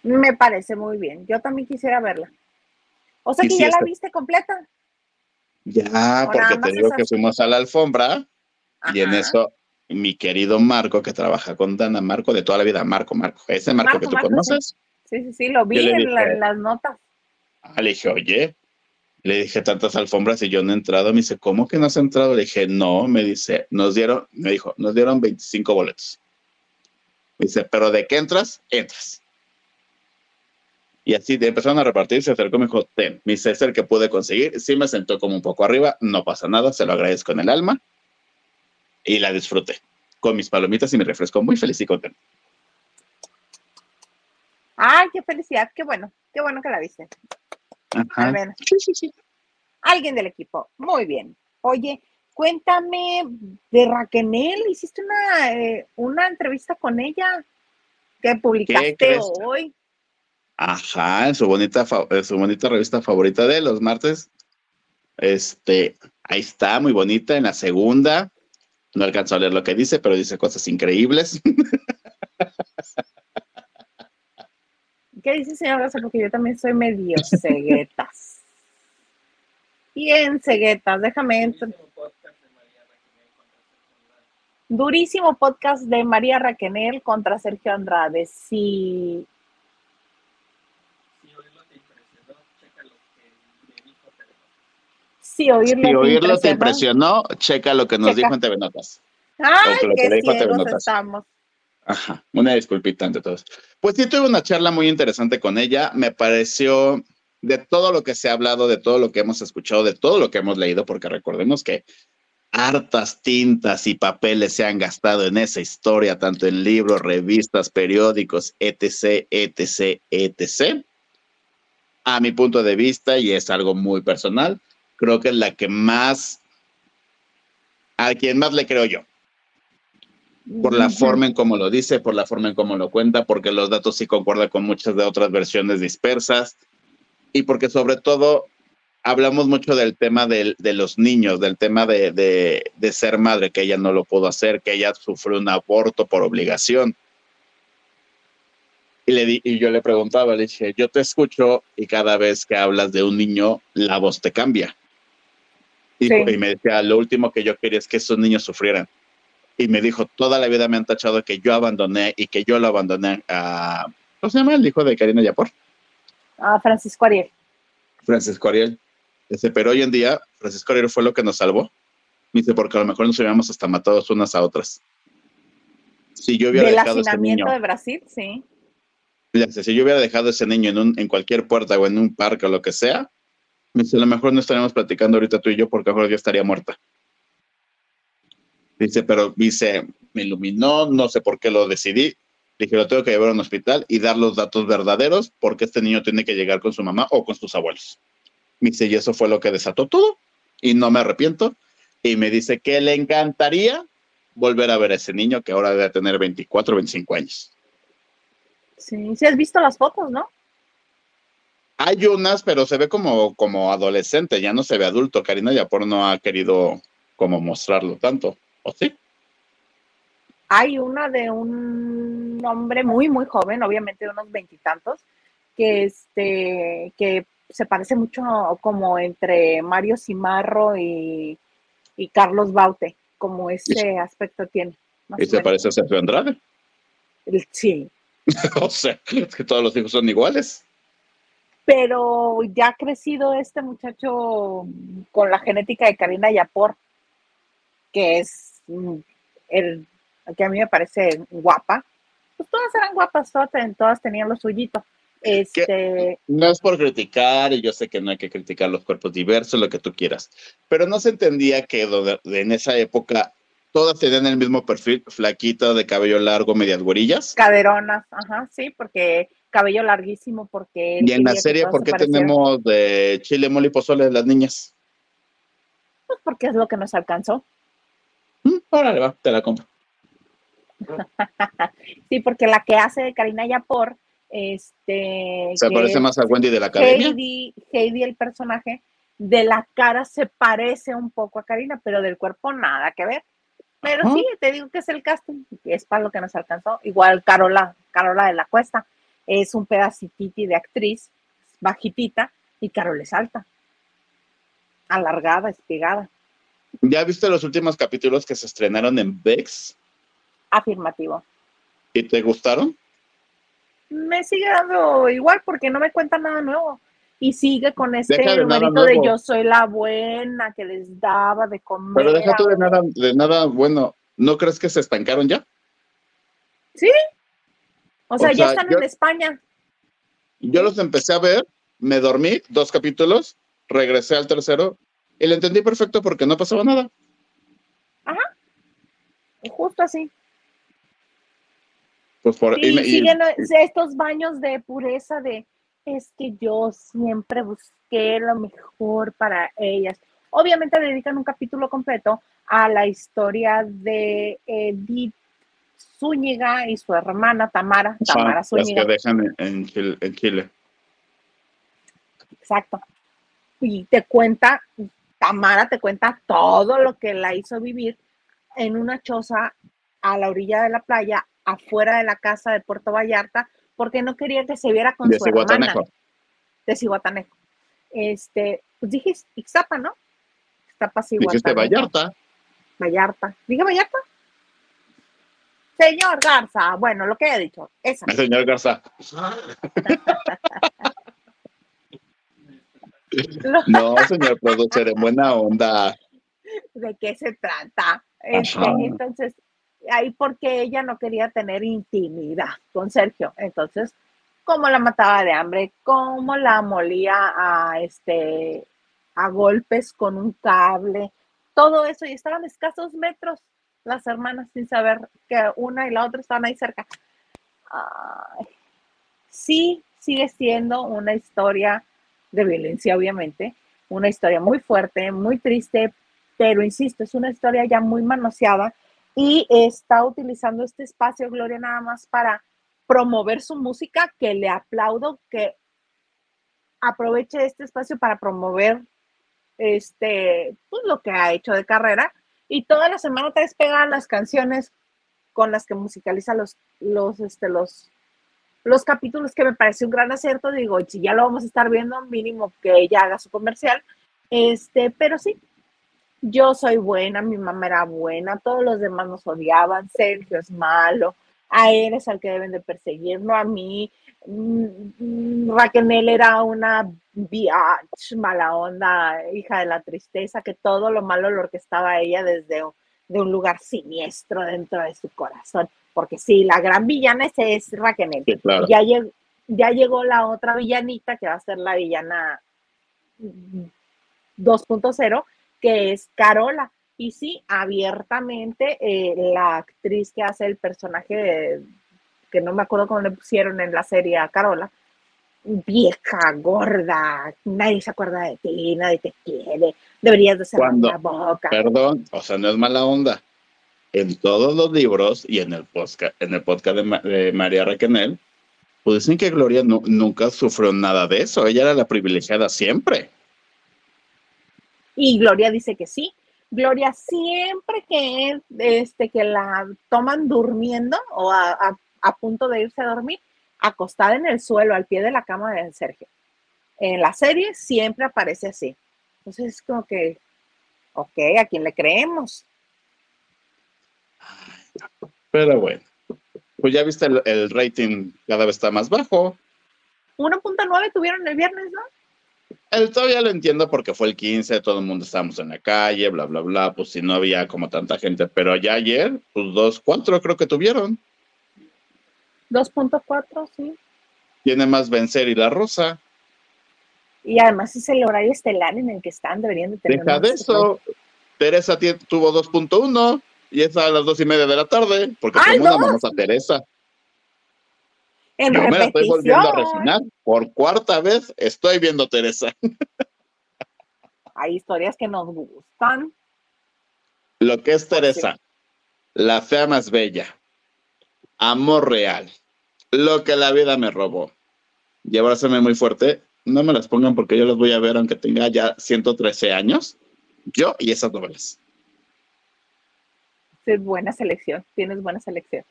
Me parece muy bien. Yo también quisiera verla. O sea que ya la viste completa. Ya, porque te digo que fuimos a la alfombra y en eso mi querido Marco, que trabaja con Dana, Marco de toda la vida, Marco, Marco, ese Marco, que tú conoces. Sí. sí, sí, lo vi en, las notas. Ah, le dije, oye, le dije tantas alfombras y yo no he entrado. Me dice, ¿cómo que no has entrado? Le dije, no, me dice, nos dieron, me dijo, nos dieron 25 boletos. Me dice, ¿pero de qué entras? Entras. Y así empezaron a repartir, se acercó me dijo, ten, mi César que pude conseguir. Sí me sentó como un poco arriba, no pasa nada, se lo agradezco en el alma. Y la disfruté con mis palomitas y mi refresco, muy feliz y contento. Ay, qué felicidad, qué bueno, qué bueno que la viste. Sí, sí, sí. Alguien del equipo. Muy bien. Oye, cuéntame de Raquenel. Hiciste una, eh, una entrevista con ella que publicaste hoy. Ajá, en su bonita, su bonita revista favorita de los martes. Este, ahí está, muy bonita. En la segunda, no alcanzo a leer lo que dice, pero dice cosas increíbles. ¿Qué dice señor Rosa? Porque yo también soy medio ceguetas. Bien, ceguetas, déjame entrar. Durísimo podcast de María Raquenel contra Sergio Andrade. Si, si oírlo, si oírlo te, impresionó, checa lo que nos dijo en TV Notas. Ay, qué ciegos estamos. Ajá, una disculpita ante todos. Pues sí, tuve una charla muy interesante con ella. Me pareció de todo lo que se ha hablado, de todo lo que hemos escuchado, de todo lo que hemos leído, porque recordemos que hartas tintas y papeles se han gastado en esa historia, tanto en libros, revistas, periódicos, etc., etc., etc. A mi punto de vista, y es algo muy personal, creo que es la que más, a quien más le creo yo por la forma en cómo lo dice, por la forma en cómo lo cuenta, porque los datos sí concuerdan con muchas de otras versiones dispersas y porque sobre todo hablamos mucho del tema de, los niños, del tema de, ser madre, que ella no lo pudo hacer, que ella sufrió un aborto por obligación. Y, le y yo le preguntaba, le dije, yo te escucho y cada vez que hablas de un niño, la voz te cambia. Y, y me decía, lo último que yo quería es que esos niños sufrieran y me dijo, toda la vida me han tachado que yo abandoné y que yo lo abandoné a, ¿cómo se llama el hijo de Karina Yapor? A Francisco Ariel. Francisco Ariel. Dice, pero hoy en día Francisco Ariel fue lo que nos salvó. dice, porque a lo mejor nos hubiéramos hasta matado unas a otras. Si yo hubiera dejado ese niño. de Brasil, sí. si yo hubiera dejado ese niño en, un, en cualquier puerta o en un parque o lo que sea, dice, a lo mejor no estaríamos platicando ahorita tú y yo porque a lo mejor yo estaría muerta. Dice, pero dice, me iluminó, no sé por qué lo decidí. Dije, lo tengo que llevar a un hospital y dar los datos verdaderos porque este niño tiene que llegar con su mamá o con sus abuelos. Me dice, y eso fue lo que desató todo y no me arrepiento. Y me dice que le encantaría volver a ver a ese niño que ahora debe tener 24 o 25 años. Sí, sí has visto las fotos, ¿no? Hay unas, pero se ve como, como adolescente, ya no se ve adulto. Karina Yapor no ha querido como mostrarlo tanto. ¿O sí? Hay una de un hombre muy, muy joven, obviamente de unos veintitantos, que, este, que se parece mucho como entre Mario Cimarro y, Carlos Baute, como ese aspecto tiene. ¿Y se parece a Sergio Andrade? Sí. o sea, es que todos los hijos son iguales. Pero ya ha crecido este muchacho con la genética de Karina Yapor. que es el que a mí me parece guapa. Pues todas eran guapas, todas, todas tenían lo suyito. Este... No es por criticar, y yo sé que no hay que criticar los cuerpos diversos, lo que tú quieras, pero no se entendía que en esa época todas tenían el mismo perfil, flaquita, de cabello largo, medias guarillas. Caderonas, ajá, sí, porque cabello larguísimo, porque... Y en la serie, ¿por qué tenemos de chile, mole y pozole de las niñas? Pues porque es lo que nos alcanzó. Mm, órale, va, te la compro. sí, porque la que hace de Karina Yapor este, se parece más a Wendy de la academia. Heidi, Heidi, el personaje, de la cara se parece un poco a Karina, pero del cuerpo nada que ver. Pero sí, te digo que es el casting, es para lo que nos alcanzó. Igual Carola, Carola de la Cuesta, es un pedacititi de actriz, bajitita, y Carol es alta, alargada, espigada. ¿Ya viste los últimos capítulos que se estrenaron en VEX? Afirmativo. ¿Y te gustaron? me sigue dando igual porque no me cuenta nada nuevo. Y sigue con este numerito de, yo soy la buena que les daba de comer. Pero deja tú de nada, de nada bueno. ¿No crees que se estancaron ya? Sí. O sea, ya están en España. Yo los empecé a ver, me dormí dos capítulos, regresé al tercero y lo entendí perfecto porque no pasaba nada. Ajá. Justo así. Pues por, y, siguen estos baños de pureza de es que yo siempre busqué lo mejor para ellas. Obviamente dedican un capítulo completo a la historia de Edith Zúñiga y su hermana Tamara, Tamara Zúñiga. Las que dejan en, en Chile. Exacto. Y te cuenta, Tamara te cuenta todo lo que la hizo vivir en una choza a la orilla de la playa afuera de la casa de Puerto Vallarta porque no quería que se viera con su hermana. De Cihuatanejo. Este, pues dije Ixtapa, ¿no? Ixtapa, Dijiste Vallarta. Vallarta. ¿Dije Vallarta? Señor Garza, bueno, lo que he dicho, esa. Señor Garza. no, señor productor, en buena onda. ¿De qué se trata? Este, entonces, ahí porque ella no quería tener intimidad con Sergio. Entonces, cómo la mataba de hambre, cómo la molía a este a golpes con un cable, todo eso, y estaban escasos metros las hermanas sin saber que una y la otra estaban ahí cerca. sí, sigue siendo una historia de violencia, obviamente, una historia muy fuerte, muy triste, pero insisto, es una historia ya muy manoseada y está utilizando este espacio, Gloria, nada más para promover su música, que le aplaudo, que aproveche este espacio para promover este, pues lo que ha hecho de carrera. Y toda la semana te pegan las canciones con las que musicaliza los, los, este, los, los capítulos que me parece un gran acierto. Digo, si ya lo vamos a estar viendo, mínimo que ella haga su comercial. Este, pero sí, yo soy buena, mi mamá era buena, todos los demás nos odiaban, Sergio es malo, a él es al que deben de perseguir, no a mí. Mm, mm, Raquel era una mala onda, hija de la tristeza, que todo lo malo lo orquestaba ella desde de un lugar siniestro dentro de su corazón. Porque sí, la gran villana ese es Raquel. ya, llegó, ya llegó la otra villanita que va a ser la villana 2.0 que es Carola. Y sí, abiertamente eh, la actriz que hace el personaje, que no me acuerdo cómo le pusieron en la serie a Carola, vieja, gorda, nadie se acuerda de ti, nadie te quiere, deberías de cerrar la boca. Perdón, o sea, no es mala onda. En todos los libros y en el podcast, en el podcast de, María Raquenel, pues dicen que Gloria nunca sufrió nada de eso. Ella era la privilegiada siempre. Y Gloria dice que sí. Gloria siempre que, este, que la toman durmiendo o a, punto de irse a dormir, acostada en el suelo al pie de la cama de Sergio. En la serie siempre aparece así. Entonces es como que, ok, ¿a quién le creemos? Pero bueno, pues ya viste el, el rating cada vez está más bajo. 1.9 tuvieron el viernes, ¿no? El todavía lo entiendo porque fue el 15, todo el mundo estábamos en la calle, bla, bla, bla, pues si no había como tanta gente, pero ya ayer, pues dos, cuatro creo que tuvieron. 2.4, sí. Tiene más Vencer y La Rosa. Y además es el horario estelar en el que están, deberían de tener. Deja de eso. Teresa tuvo 2.1 y es a las dos y media de la tarde, porque ¡Ay, mundo no! amamos a Teresa. En Yo me la estoy volviendo a refinar. Por cuarta vez estoy viendo Teresa. Hay historias que nos gustan. Lo que es Teresa, la fea más bella, amor real, lo que la vida me robó. Y abrázame muy fuerte. No me las pongan porque yo las voy a ver aunque tenga ya 113 años. Yo y esas novelas. Es buena selección. Tienes buena selección.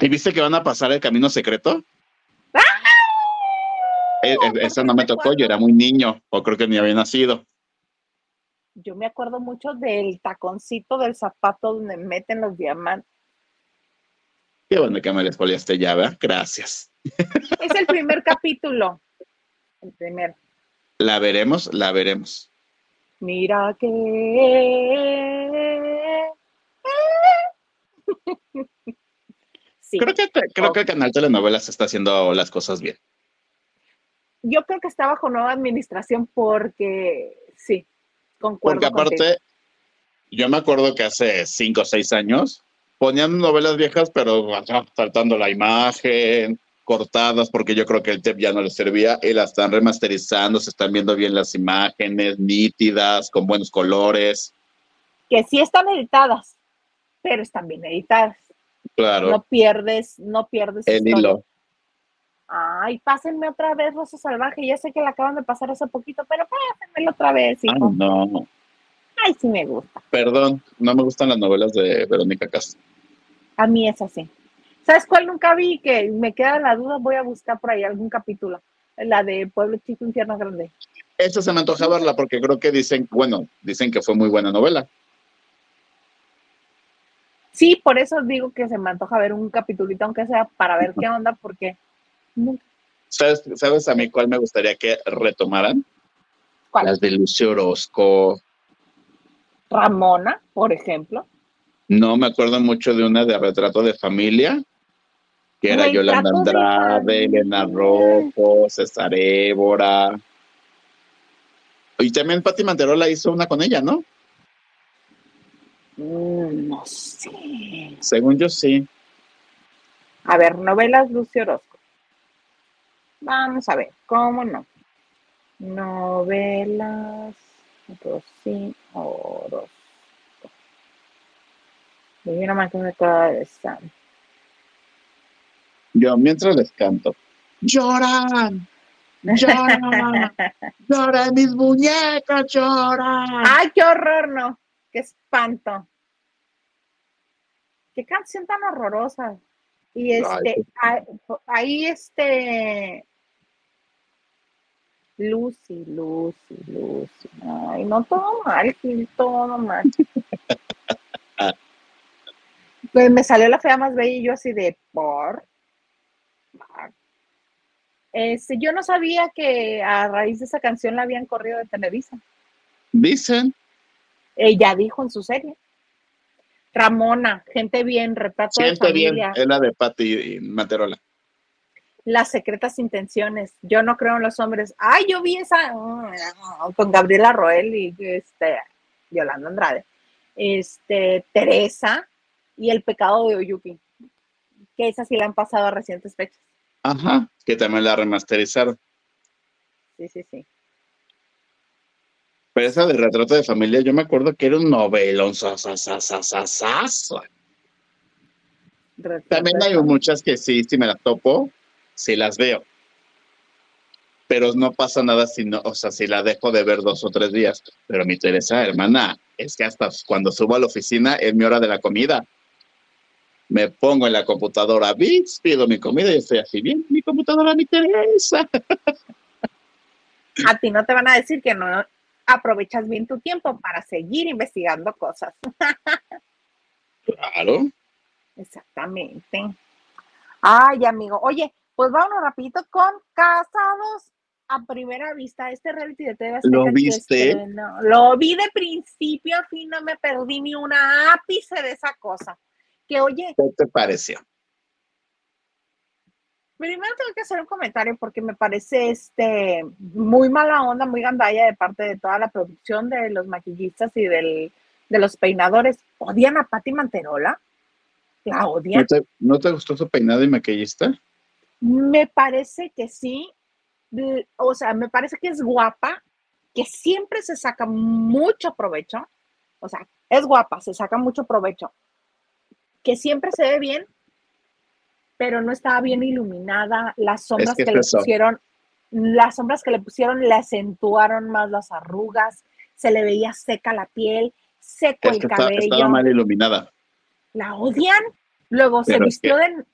¿Y viste que van a pasar el camino secreto? Eh, eh, esa no me tocó, yo era muy niño, o creo que ni había nacido. Yo me acuerdo mucho del taconcito del zapato donde meten los diamantes. Qué bueno que me les poliaste ya, ¿verdad? Gracias. Es el primer capítulo. El primero. La veremos, la veremos. Mira que. Sí, Creo que, creo que el canal Telenovelas está haciendo las cosas bien. yo creo que está bajo nueva administración porque sí, concuerdo. Porque aparte, contigo. yo me acuerdo que hace cinco o seis años ponían novelas viejas, pero ajá, faltando la imagen, cortadas, porque yo creo que el TEP ya no les servía, y la están remasterizando, se están viendo bien las imágenes, nítidas, con buenos colores. que sí están editadas, pero están bien editadas. Claro, No pierdes, no pierdes. el historia. hilo. Ay, pásenme otra vez Rosa Salvaje. Ya sé que la acaban de pasar hace poquito, pero pásenmela otra vez, Ay, hijo. no, Ay, sí me gusta. perdón, no me gustan las novelas de Verónica Castro. A mí es así. ¿Sabes cuál nunca vi? Que me queda la duda, voy a buscar por ahí algún capítulo. La de Pueblo Chico, Infierno Grande. Esa se me antoja verla porque creo que dicen, bueno, dicen que fue muy buena novela. Sí, por eso digo que se me antoja ver un capitulito, aunque sea para ver qué onda, porque nunca. ¿Sabes, ¿Sabes a mí cuál me gustaría que retomaran? ¿Cuál? Las de Lucio Orozco. Ramona, por ejemplo. No me acuerdo mucho de una de retrato de familia, que era Yolanda de Andrade. Elena Rojo, César Évora. Y también Pati Manterola hizo una con ella, ¿no? Mm, No sé. Según yo sí. A ver, novelas Lucio Orozco. Vamos a ver, ¿cómo no? Novelas Rosy Orozco. Yo no me acuerdo de cada de esta. Yo mientras les canto. Lloran, lloran, lloran mis muñecas, lloran. ¡Ay, qué horror, no! ¡Qué espanto! ¡Qué canción tan horrorosa! Y este, ahí, ahí este. Lucy, Lucy, Lucy. Ay, no, todo mal, Gil, todo mal. Pues me salió la fea más bella y yo así de por. Este, yo no sabía que a raíz de esa canción la habían corrido de Televisa. Dicen, Ella dijo en su serie. Ramona, gente bien, retrato de siente bien, familia, es la de Pati Manterola. las secretas intenciones. Yo no creo en los hombres. Ay, yo vi esa mm, con Gabriela Roel y este Yolanda Andrade. Este, Teresa y el pecado de Oyuki. Que esa sí la han pasado a recientes fechas. Ajá, que también la remasterizaron. Sí, sí, sí. Pero esa de retrato de familia, yo me acuerdo que era un novelón. sa, sa, sa, También hay muchas que sí, si me las topo, sí las veo. Pero no pasa nada si no, o sea, si la dejo de ver dos o tres días. Pero mi Teresa, hermana, es que hasta cuando subo a la oficina es mi hora de la comida. Me pongo en la computadora, bits, pido mi comida y estoy así, bien, mi computadora, mi Teresa. A ti no te van a decir que no aprovechas bien tu tiempo para seguir investigando cosas. Claro. Exactamente. Ay, amigo. Oye, pues vámonos rapidito con Casados a primera vista este reality de TV ¿Lo viste? lo vi de principio a fin, no me perdí ni una ápice de esa cosa. Que oye. ¿Qué te pareció? Primero tengo que hacer un comentario porque me parece este muy mala onda, muy gandalla de parte de toda la producción de los maquillistas y del, de los peinadores. ¿Odian a Patti Manterola? ¿La odian? ¿No te, gustó su peinado y maquillista? Me parece que sí. O sea, me parece que es guapa, que siempre se saca mucho provecho. O sea, es guapa, se saca mucho provecho. Que siempre se ve bien, pero no estaba bien iluminada. Las sombras que, le pusieron, las sombras que le pusieron le acentuaron más las arrugas, se le veía seca la piel, seco el cabello. estaba mal iluminada. La odian. Luego se vistió de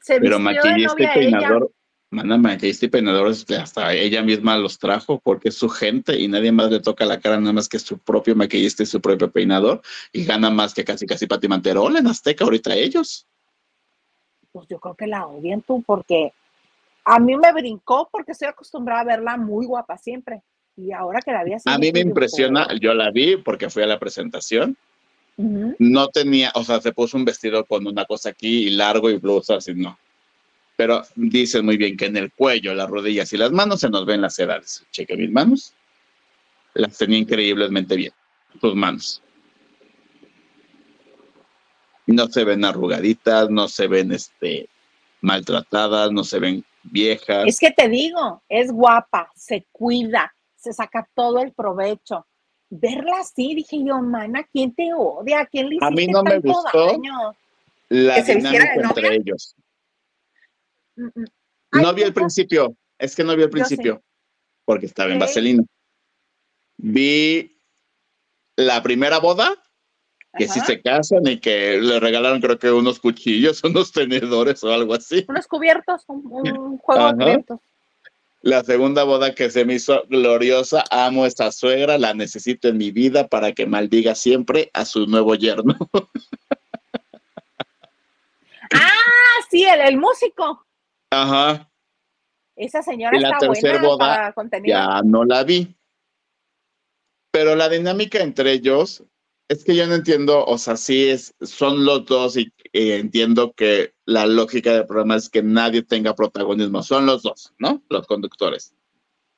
se Pero maquillista y peinador, manda maquillista y peinador, hasta ella misma los trajo porque es su gente y nadie más le toca la cara nada más que su propio maquillista y su propio peinador y gana más que casi casi Pati Manterola en Azteca ahorita ellos pues yo creo que la odian tú, porque a mí me brincó porque estoy acostumbrada a verla muy guapa siempre. Y ahora que la vi así. A mí me impresiona, yo la vi porque fui a la presentación. No tenía, o sea, se puso un vestido con una cosa aquí y largo y blusa, así no. Pero dicen muy bien que en el cuello, las rodillas y las manos se nos ven las edades. Cheque mis manos. Las tenía increíblemente bien. Sus manos no se ven arrugaditas, no se ven este, maltratadas, no se ven viejas. Es que te digo, es guapa, se cuida, se saca todo el provecho. Verla así, dije yo, mana, ¿quién te odia? ¿Quién le A mí no me gustó la dinámica entre ellos. Mm, mm. no vi el principio, es que no vi el principio, porque estaba en vaselina. Vi la primera boda que si se casan y que le regalaron creo que unos cuchillos, unos tenedores o algo así. Unos cubiertos, un, juego de cubiertos. La segunda boda que se me hizo gloriosa, amo esta suegra, la necesito en mi vida para que maldiga siempre a su nuevo yerno. ah, sí, el, músico. Ajá. Esa señora y la tercera boda ya no la vi. Pero la dinámica entre ellos es que yo no entiendo, o sea, sí es, son los dos y, entiendo que la lógica del programa es que nadie tenga protagonismo, son los dos, ¿no? Los conductores.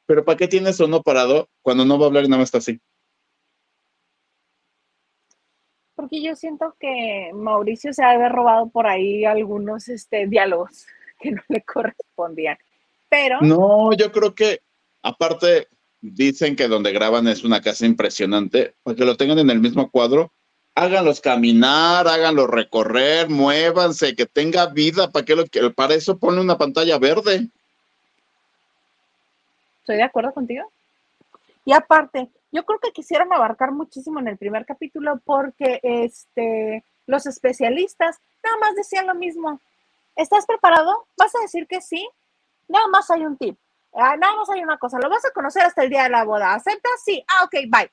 Pero ¿para qué tienes uno parado cuando no va a hablar y nada más está así? Porque yo siento que Mauricio se ha haber robado por ahí algunos este, diálogos que no le correspondían. Pero. No, yo creo que, aparte, dicen que donde graban es una casa impresionante, para que lo tengan en el mismo cuadro, háganlos caminar, háganlos recorrer, muévanse, que tenga vida, para que lo para eso ponle una pantalla verde. Estoy de acuerdo contigo. Y aparte, yo creo que quisieron abarcar muchísimo en el primer capítulo porque este los especialistas nada más decían lo mismo. ¿Estás preparado? ¿Vas a decir que sí? Nada más hay un tip Ah, nada más hay una cosa, lo vas a conocer hasta el día de la boda. ¿Aceptas? Sí. Ah, ok, bye.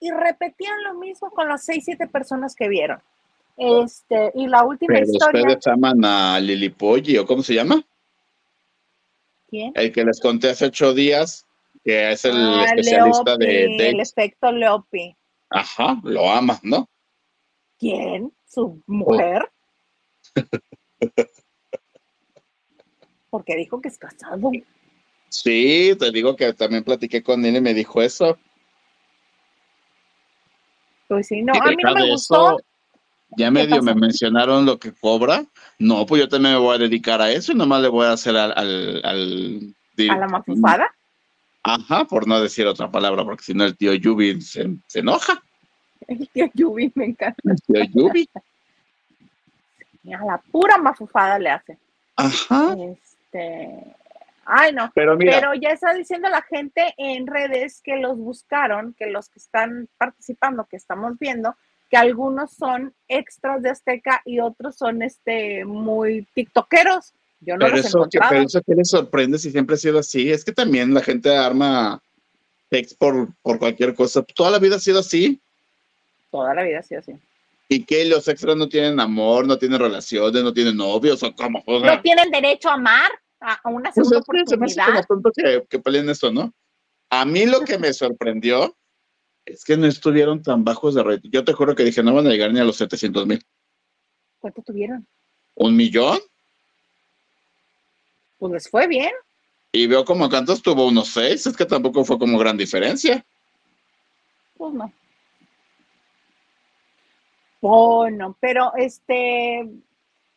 Y repetían lo mismo con las seis, siete personas que vieron. Este, y la última Pero historia. ¿Ustedes aman a Lili Polly o cómo se llama? ¿Quién? El que les conté hace ocho días, que es el ah, especialista de, El efecto Leopi. Ajá, lo ama, ¿no? ¿Quién? ¿Su mujer? Porque dijo que es casado. Sí, te digo que también platiqué con él y me dijo eso. Pues sí, no, a mí no me gustó. ya medio me mencionaron lo que cobra. No, pues yo también me voy a dedicar a eso y nomás le voy a hacer al... al, ¿A la mafufada? Ajá, por no decir otra palabra, porque si no el tío Yubi se, enoja. El tío Yubi me encanta. El tío Yubi. a la pura mafufada le hace. Ajá. Este, Ay, no. Pero, ya está diciendo la gente en redes que los buscaron, que los que están participando, que estamos viendo, que algunos son extras de Azteca y otros son este muy tiktokeros. Yo no pero eso, que, pero eso que les sorprende si siempre ha sido así. Es que también la gente arma ex por, por cualquier cosa. Toda la vida ha sido así. Toda la vida ha sido así. ¿Y que los extras no tienen amor, no tienen relaciones, no tienen novios o cómo? No tienen derecho a amar. A, una Pues segunda es que se me hace oportunidad. como que, que peleen esto, ¿no? A mí lo que me sorprendió es que no estuvieron tan bajos de rating. Yo te juro que dije, no van a llegar ni a los 700 mil. ¿Cuánto tuvieron? ¿Un millón? Pues les fue bien. Y veo como tantos tuvo unos seis. Es que tampoco fue como gran diferencia. Pues no. Bueno, pero este,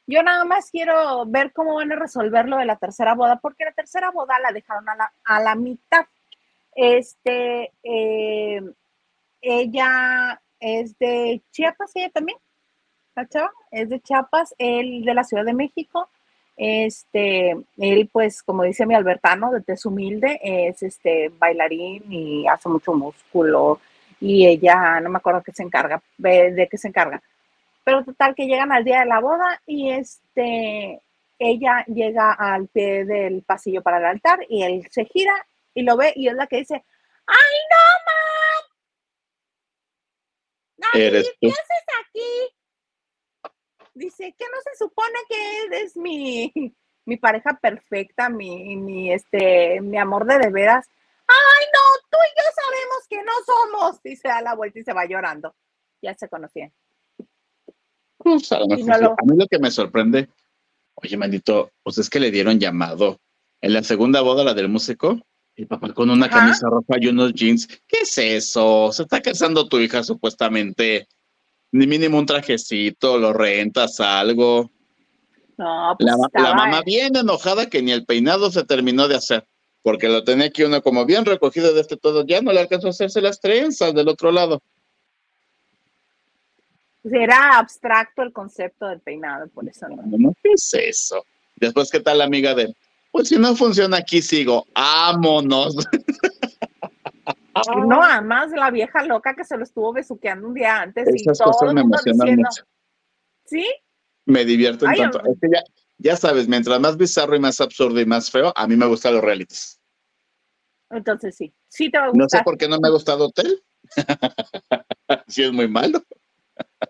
yo nada más quiero ver cómo van a resolver lo de la tercera boda, porque la tercera boda la dejaron a la, a la mitad. Este, eh, ella es de Chiapas, ella también, la es de Chiapas, él de la Ciudad de México. Este, él, pues, como dice mi Albertano, de tez humilde, es este bailarín y hace mucho músculo. Y ella, no me acuerdo qué se encarga, de qué se encarga. Pero total, que llegan al día de la boda y este, ella llega al pie del pasillo para el altar y él se gira y lo ve y es la que dice, ¡ay, no, mam! Eres ¿Qué tú. haces aquí? Dice que no se supone que eres mi, mi pareja perfecta, mi, mi, este, mi amor de de veras. Ay, no, tú y yo sabemos que no somos. Y se da la vuelta y se va llorando. Ya se conocían. Pues, a, lo Y mejor no sí. lo- a mí lo que me sorprende, oye, maldito, pues es que le dieron llamado. En la segunda boda, la del músico, el papá con una camisa roja y unos jeans. ¿Qué es eso? Se está casando tu hija supuestamente. Ni mínimo un trajecito, lo rentas algo. No, pues La, la mamá bien enojada que ni el peinado se terminó de hacer, porque lo tenía aquí uno como bien recogido de este todo, ya no le alcanzó a hacerse las trenzas del otro lado. Era abstracto el concepto del peinado, por eso no. No, ¿qué es eso? Después, ¿qué tal la amiga de? Pues si no funciona aquí, sigo. ¡Vámonos! No, además la vieja loca que se lo estuvo besuqueando un día antes y Esas todo cosas me emocionan diciendo, mucho. ¿sí? Me divierten Ay, tanto. Es que ya, ya sabes, mientras más bizarro y más absurdo y más feo, a mí me gustan los realities. Entonces sí, sí te va a No sé gustar. por qué no me ha gustado Hotel. si es muy malo.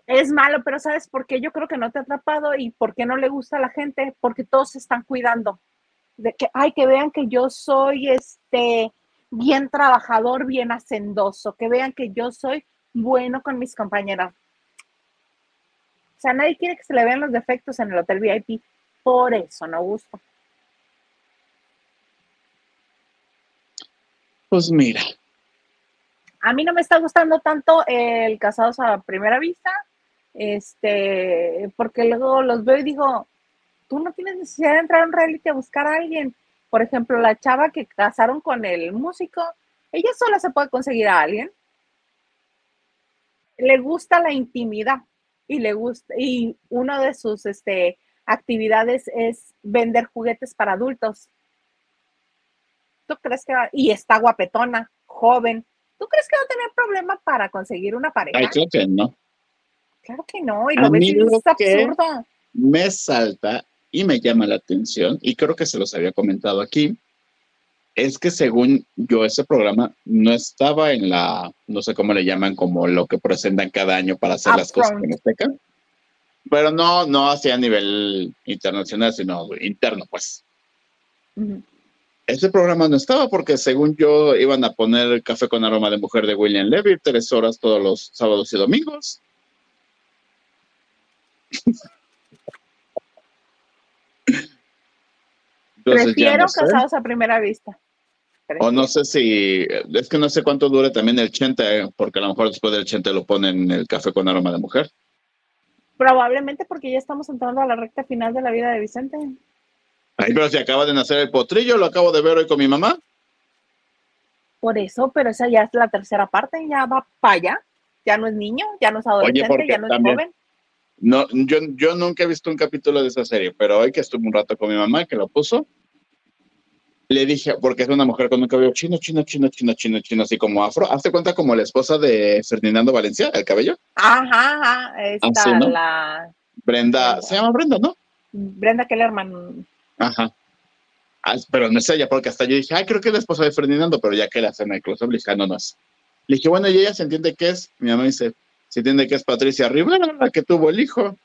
Es malo, pero ¿sabes por qué? Yo creo que no te ha atrapado y por qué no le gusta a la gente, porque todos se están cuidando. De que, ay, que vean que yo soy este bien trabajador, bien hacendoso, que vean que yo soy bueno con mis compañeras. O sea, nadie quiere que se le vean los defectos en el hotel VIP, por eso no gusta. Pues mira, A mí no me está gustando tanto el casados a primera vista, este, porque luego los veo y digo, tú no tienes necesidad de entrar a un reality a buscar a alguien. Por ejemplo, la chava que casaron con el músico, ella sola se puede conseguir a alguien. Le gusta la intimidad y le gusta, y una de sus este, actividades es vender juguetes para adultos. ¿Tú crees que va- y está guapetona, joven? ¿Tú crees que va a tener problema para conseguir una pareja? ay, creo que no. Claro que no, y A lo ves mí y lo dices, es absurdo. me salta y me llama la atención, y creo que se los había comentado aquí, es que según yo ese programa no estaba en la, no sé cómo le llaman, como lo que presentan cada año para hacer las cosas Upfront. en Azteca, pero no, no hacia a nivel internacional, sino interno, pues. Ujú. Ese programa no estaba porque según yo iban a poner café con aroma de mujer de William Levy tres horas todos los sábados y domingos. Entonces, Prefiero no sé. casados a primera vista. O no sé si, es que no sé cuánto dure también el chente, porque a lo mejor después del chente lo ponen el café con aroma de mujer. Probablemente porque ya estamos entrando a la recta final de la vida de Vicente. Ay, pero si acaba de nacer el potrillo, lo acabo de ver hoy con mi mamá. Por eso, pero esa ya es la tercera parte, ya va para allá. Ya no es niño, ya no es adolescente, ya no es también- joven. No, yo, yo nunca he visto un capítulo de esa serie, pero hoy que estuve un rato con mi mamá que lo puso, le dije, porque es una mujer con un cabello chino, chino, chino, chino, chino, chino, así como afro. Hazte cuenta como la esposa de Ferdinando Valencia, el cabello. Ajá, ajá. Está Ah, sí, ¿no? la Brenda, se llama Brenda, ¿no? Brenda Kellerman. Ajá. Ah, pero no es ella, porque hasta yo dije, ay, creo que es la esposa de Ferdinando, pero ya que la hacen en el close-up, le dije, ah, no, no es. Le dije, bueno, y ella se entiende que es, mi mamá dice, se entiende que es Patricia Rivera, la que tuvo el hijo.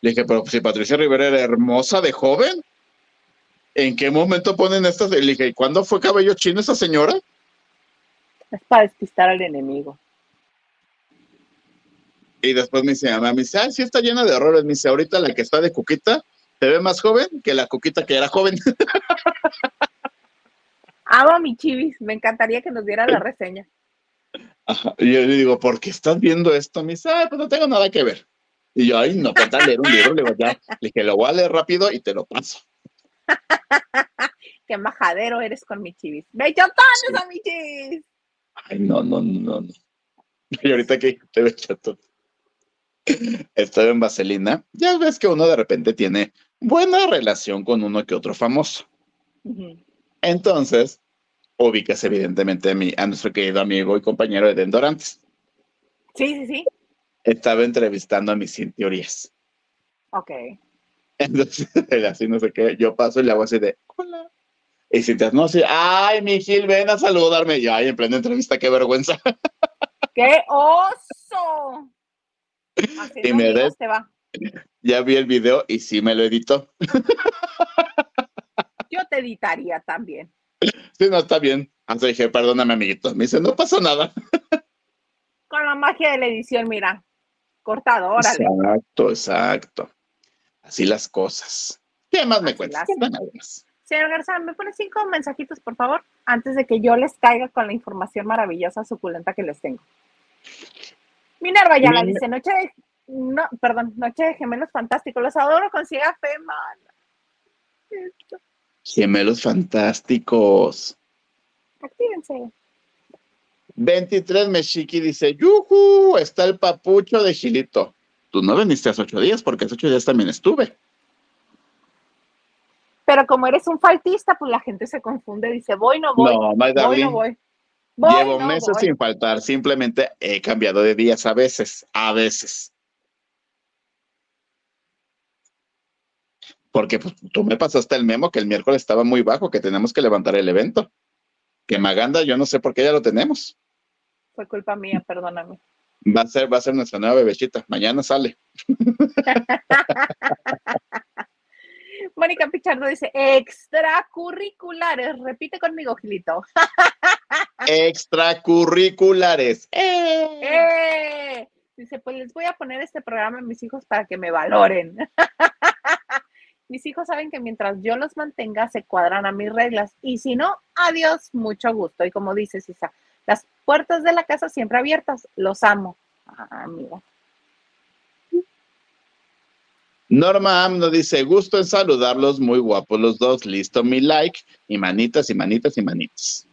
Le dije, pero si Patricia Rivera era hermosa de joven. ¿en qué momento ponen estas? Le dije, ¿y cuándo fue cabello chino esa señora? Es para despistar al enemigo. Y después me dice, mamá, me dice, ay, sí está llena de errores. Me dice, ahorita la que está de cuquita se ve más joven que la cuquita que era joven. Amo a mi chivis, me encantaría que nos diera la reseña. Ajá. Y yo le digo, ¿por qué estás viendo esto? Me dice, ay, pues no tengo nada que ver. Y yo, ay, no, para leer un libro, le digo, ya, le dije, lo voy a leer rápido y te lo paso. Qué majadero eres con mi chivis. ¡Bechotones sí. a mi chivis! Ay, no, no, no, no. Y ahorita que te bechotón. Estoy en Vaselina. Ya ves que uno de repente tiene buena relación con uno que otro famoso. Uh -huh. Entonces, ubicas evidentemente a, mi, a nuestro querido amigo y compañero Eden Dorantes. Sí, sí, sí. Estaba entrevistando a mis Cintia Urias. Ok. Entonces, él así no sé qué, yo paso y le hago así de, hola. Y Cintia, no, sí, ay, mi Gil, ven a saludarme. Y ay, en plena entrevista, qué vergüenza. ¡Qué oso! Así y no me des, te va. Ya vi el video y sí me lo editó. Yo te editaría también. Sí, no, está bien. Así dije, perdóname, amiguito. Me dice, no pasa nada. Con la magia de la edición, mira. Cortado, órale. Exacto, exacto. Así las cosas. ¿Qué más me cuentas? las-. Señor Garza, ¿me pone cinco mensajitos, por favor? Antes de que yo les caiga con la información maravillosa, suculenta que les tengo. Minerva ya la dice, noche de, no, perdón, noche de gemelos fantásticos, los adoro con ciega fe. Esto, Gemelos fantásticos. Actívense. 23 Meshiki dice, ¡Yujú! Está el papucho de Gilito. Tú no viniste hace ocho días, porque hace ocho días también estuve. Pero como eres un faltista, pues la gente se confunde, dice, voy, no voy, no, my voy, no voy. Voy, Llevo no meses voy. sin faltar, simplemente he cambiado de días a veces, a veces. Porque pues, tú me pasaste el memo que el miércoles estaba muy bajo, que tenemos que levantar el evento. Que Maganda, yo no sé por qué ya lo tenemos. Fue culpa mía, perdóname. Va a ser, va a ser nuestra nueva bebechita. Mañana sale. Mónica Pichardo dice, extracurriculares, repite conmigo, Gilito. Extracurriculares. ¡Eh! ¡Eh! Dice, pues les voy a poner este programa a mis hijos para que me valoren. mis hijos saben que mientras yo los mantenga, se cuadran a mis reglas. Y si no, adiós, mucho gusto. Y como dices, Isa, las puertas de la casa siempre abiertas. Los amo. Ah, amigo. Norma Amno dice, gusto en saludarlos, muy guapos los dos, listo mi like, y manitas, y manitas, y manitas.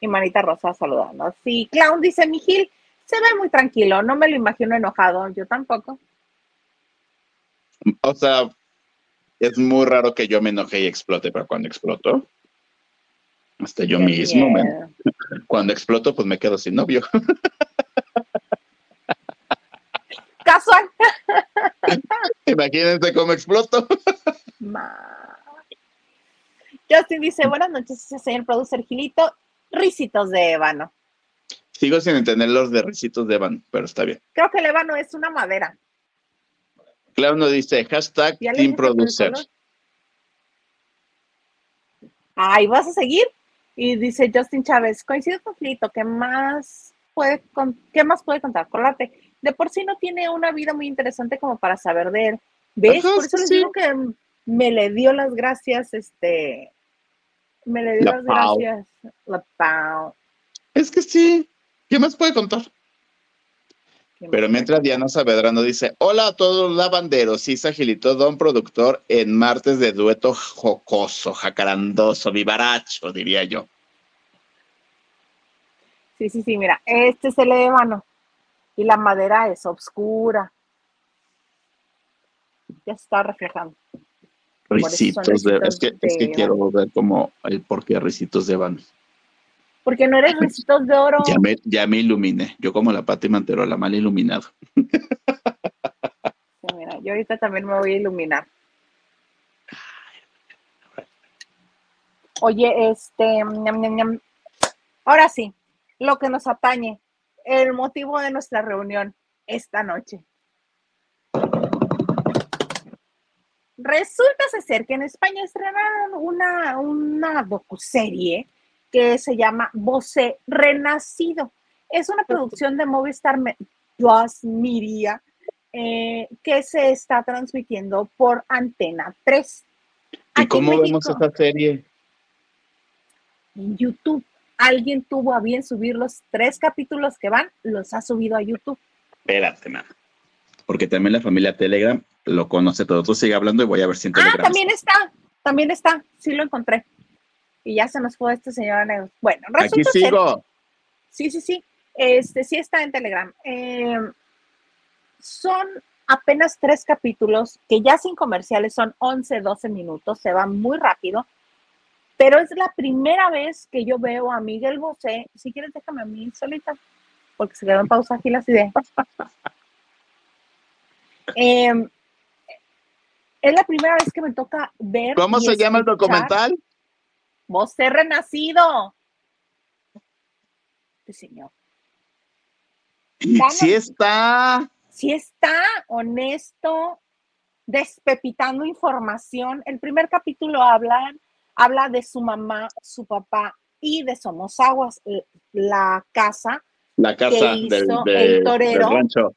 Y Manita Rosa saludando. Sí, Clown dice, mi Gil, se ve muy tranquilo, no me lo imagino enojado. Yo tampoco. O sea, es muy raro que yo me enoje y explote, pero cuando exploto, hasta yo Qué mismo, me- cuando exploto, pues me quedo sin novio. Casual. Imagínense cómo exploto. Ma. Justin dice, buenas noches, señor producer Gilito. Risitos de ébano. Sigo sin entender los de risitos de Van, pero está bien. Creo que el ébano es una madera. Claro, no dice hashtag ¿Ya le Team Producer. Ay, ¿vas a seguir? Y dice Justin Chávez, coincido con Gilito, ¿qué más puede, con- ¿qué más puede contar? Colate, de por sí no tiene una vida muy interesante como para saber de él. ¿Ves? Ajá, por eso sí, les digo que me le dio las gracias, este, me le dio La las Pau. gracias. La Pau. Es que sí. ¿Qué más puede contar? ¿Qué Pero mientras Diana Saavedra nos dice, hola a todos los lavanderos, Isa Gilito, don productor, en martes de dueto jocoso, jacarandoso, vivaracho, diría yo. Sí, sí, sí, mira, este es el ébano y la madera es oscura. Ya se está reflejando. Risitos de... Es que, es que quiero ver como el por qué risitos de van. Porque no eres risitos de oro. Ya me, ya me iluminé. Yo como la Pati Manterola, mal iluminado. Sí, mira, yo ahorita también me voy a iluminar. Oye, este, ahora sí, lo que nos atañe, el motivo de nuestra reunión esta noche. resulta ser que en España estrenaron una, una docuserie que se llama Voce Renacido. Es una producción de Movistar Plus Media eh, que se está transmitiendo por Antena 3. ¿Y cómo vemos esta serie? En YouTube. Alguien tuvo a bien subir los tres capítulos que van, los ha subido a YouTube. Espérate, mamá. Porque también la familia Telegram lo conoce todo. Tú sigue hablando y voy a ver si en Ah, también está, también está. Sí lo encontré. Y ya se nos fue este señor negro. Bueno, resulta Aquí sigo. sí, sí, sí. Este sí está en Telegram. Em, son apenas tres capítulos que ya sin comerciales son 11, 12 minutos, se va muy rápido. Pero es la primera vez que yo veo a Miguel Bosé. Si quieres, déjame a mí solita, porque se quedan pausa aquí las ideas. Em, es la primera vez que me toca ver. ¿Cómo se llama el documental? Bosé Renacido. Sí, señor. Sí está. Sí está honesto, despepitando información. El primer capítulo habla, habla de su mamá, su papá y de Somos Aguas, la casa. La casa del, el torero, rancho.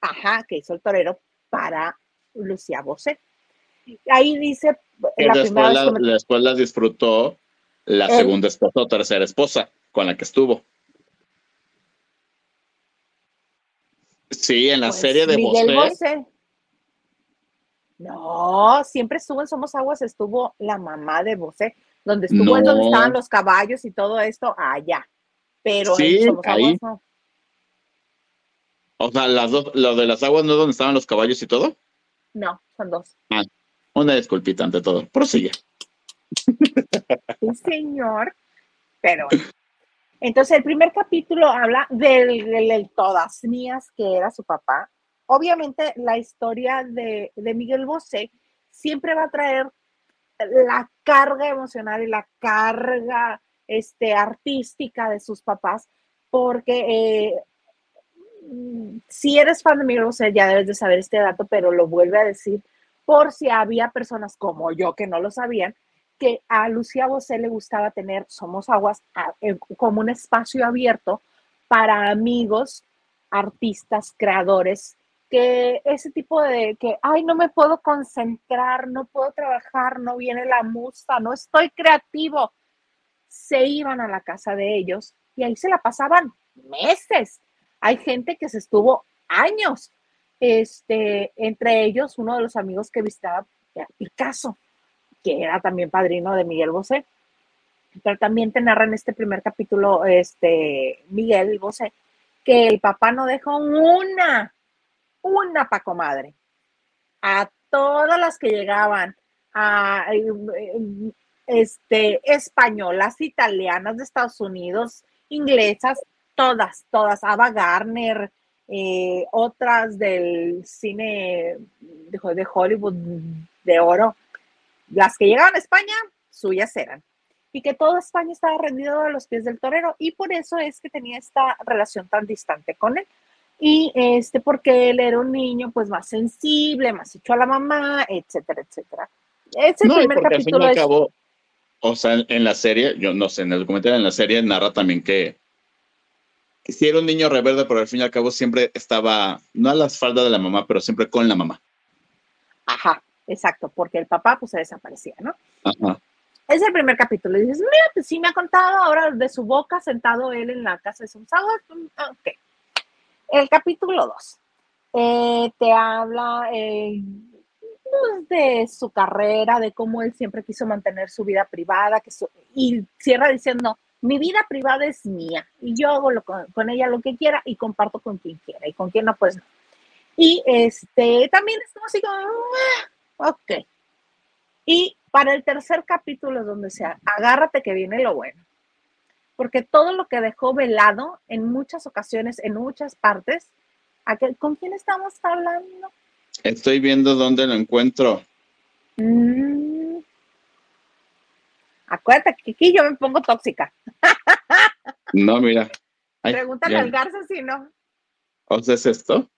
Ajá, que hizo el torero para Lucía Bosé. Ahí dice. La la, la disfrutó la segunda esposa o tercera esposa con la que estuvo. Sí, en la pues, serie de Miguel Bosé. No, siempre estuvo en Somos Aguas, estuvo la mamá de Bosé, donde estuvo en donde estaban los caballos y todo esto, allá. Pero sí, en Somos Aguas no. O sea, las dos, lo de las aguas no es donde estaban los caballos y todo. No, son dos. Ah, una disculpita ante todo. Prosigue. Sí, señor. Pero entonces, el primer capítulo habla del, todas mías, que era su papá. Obviamente, la historia de, Miguel Bosé siempre va a traer la carga emocional y la carga este, artística de sus papás, porque eh, si eres fan de Miguel Bosé, ya debes de saber este dato, pero lo vuelve a decir por si había personas como yo que no lo sabían, que a Lucía Bosé le gustaba tener Somos Aguas como un espacio abierto para amigos, artistas, creadores, que ese tipo de que, ay, no me puedo concentrar, no puedo trabajar, no viene la musa, no estoy creativo, se iban a la casa de ellos y ahí se la pasaban meses. Hay gente que se estuvo años, este, entre ellos uno de los amigos que visitaba Picasso que era también padrino de Miguel Bosé. Pero también te narra en este primer capítulo, este, Miguel Bosé, que el papá no dejó una, una pa' comadre. A todas las que llegaban, a este, españolas, italianas de Estados Unidos, inglesas, todas, todas, Ava Garner, eh, otras del cine de Hollywood de oro, las que llegaban a España, suyas eran. Y que toda España estaba rendido a los pies del torero y por eso es que tenía esta relación tan distante con él. Y este, porque él era un niño pues más sensible, más hecho a la mamá, etcétera, etcétera. Es el primer capítulo. Fin o sea, en la serie, yo no sé, en el documental en la serie narra también que, si era un niño reverde, pero al fin y al cabo siempre estaba, no a las faldas de la mamá, pero siempre con la mamá. Ajá, Exacto, porque el papá pues se desaparecía, ¿no? Es el primer capítulo. Y dices, mira, pues sí me ha contado ahora de su boca sentado él en la casa de sus aguas. Mm, ok. El capítulo 2 eh, te habla eh, pues, de su carrera, de cómo él siempre quiso mantener su vida privada, que y cierra diciendo, mi vida privada es mía y yo hago con, ella lo que quiera y comparto con quien quiera y con quien no, pues no. Y este, también es como así como, ah, Ok. Y para el tercer capítulo, donde sea, agárrate que viene lo bueno. Porque todo lo que dejó velado en muchas ocasiones, en muchas partes, ¿con quién estamos hablando? Estoy viendo dónde lo encuentro. Mm. Acuérdate que aquí yo me pongo tóxica. no, mira. Pregúntale al Garza si no. ¿O sea, es esto?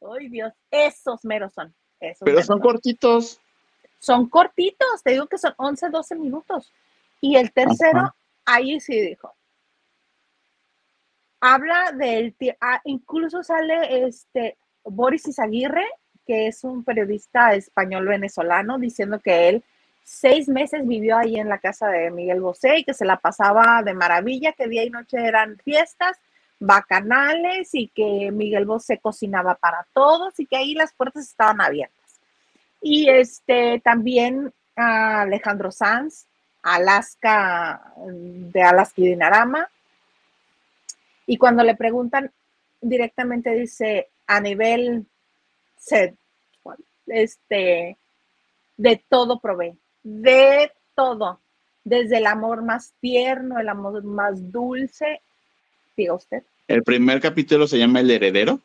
Ay, Dios, esos meros son. Pero son cortitos. Son cortitos, te digo que son 11, 12 minutos. Y el tercero, ahí sí dijo. Habla del, ah, incluso sale este Boris Izaguirre, que es un periodista español venezolano, diciendo que él seis meses vivió ahí en la casa de Miguel Bosé y que se la pasaba de maravilla, que día y noche eran fiestas, bacanales y que Miguel Bosé cocinaba para todos y que ahí las puertas estaban abiertas. Y este también a Alejandro Sanz, Alaska, de Alaska y Dinarama. Y cuando le preguntan directamente dice a nivel este, de todo provee de todo, desde el amor más tierno, el amor más dulce. Diga usted. El primer capítulo se llama El heredero.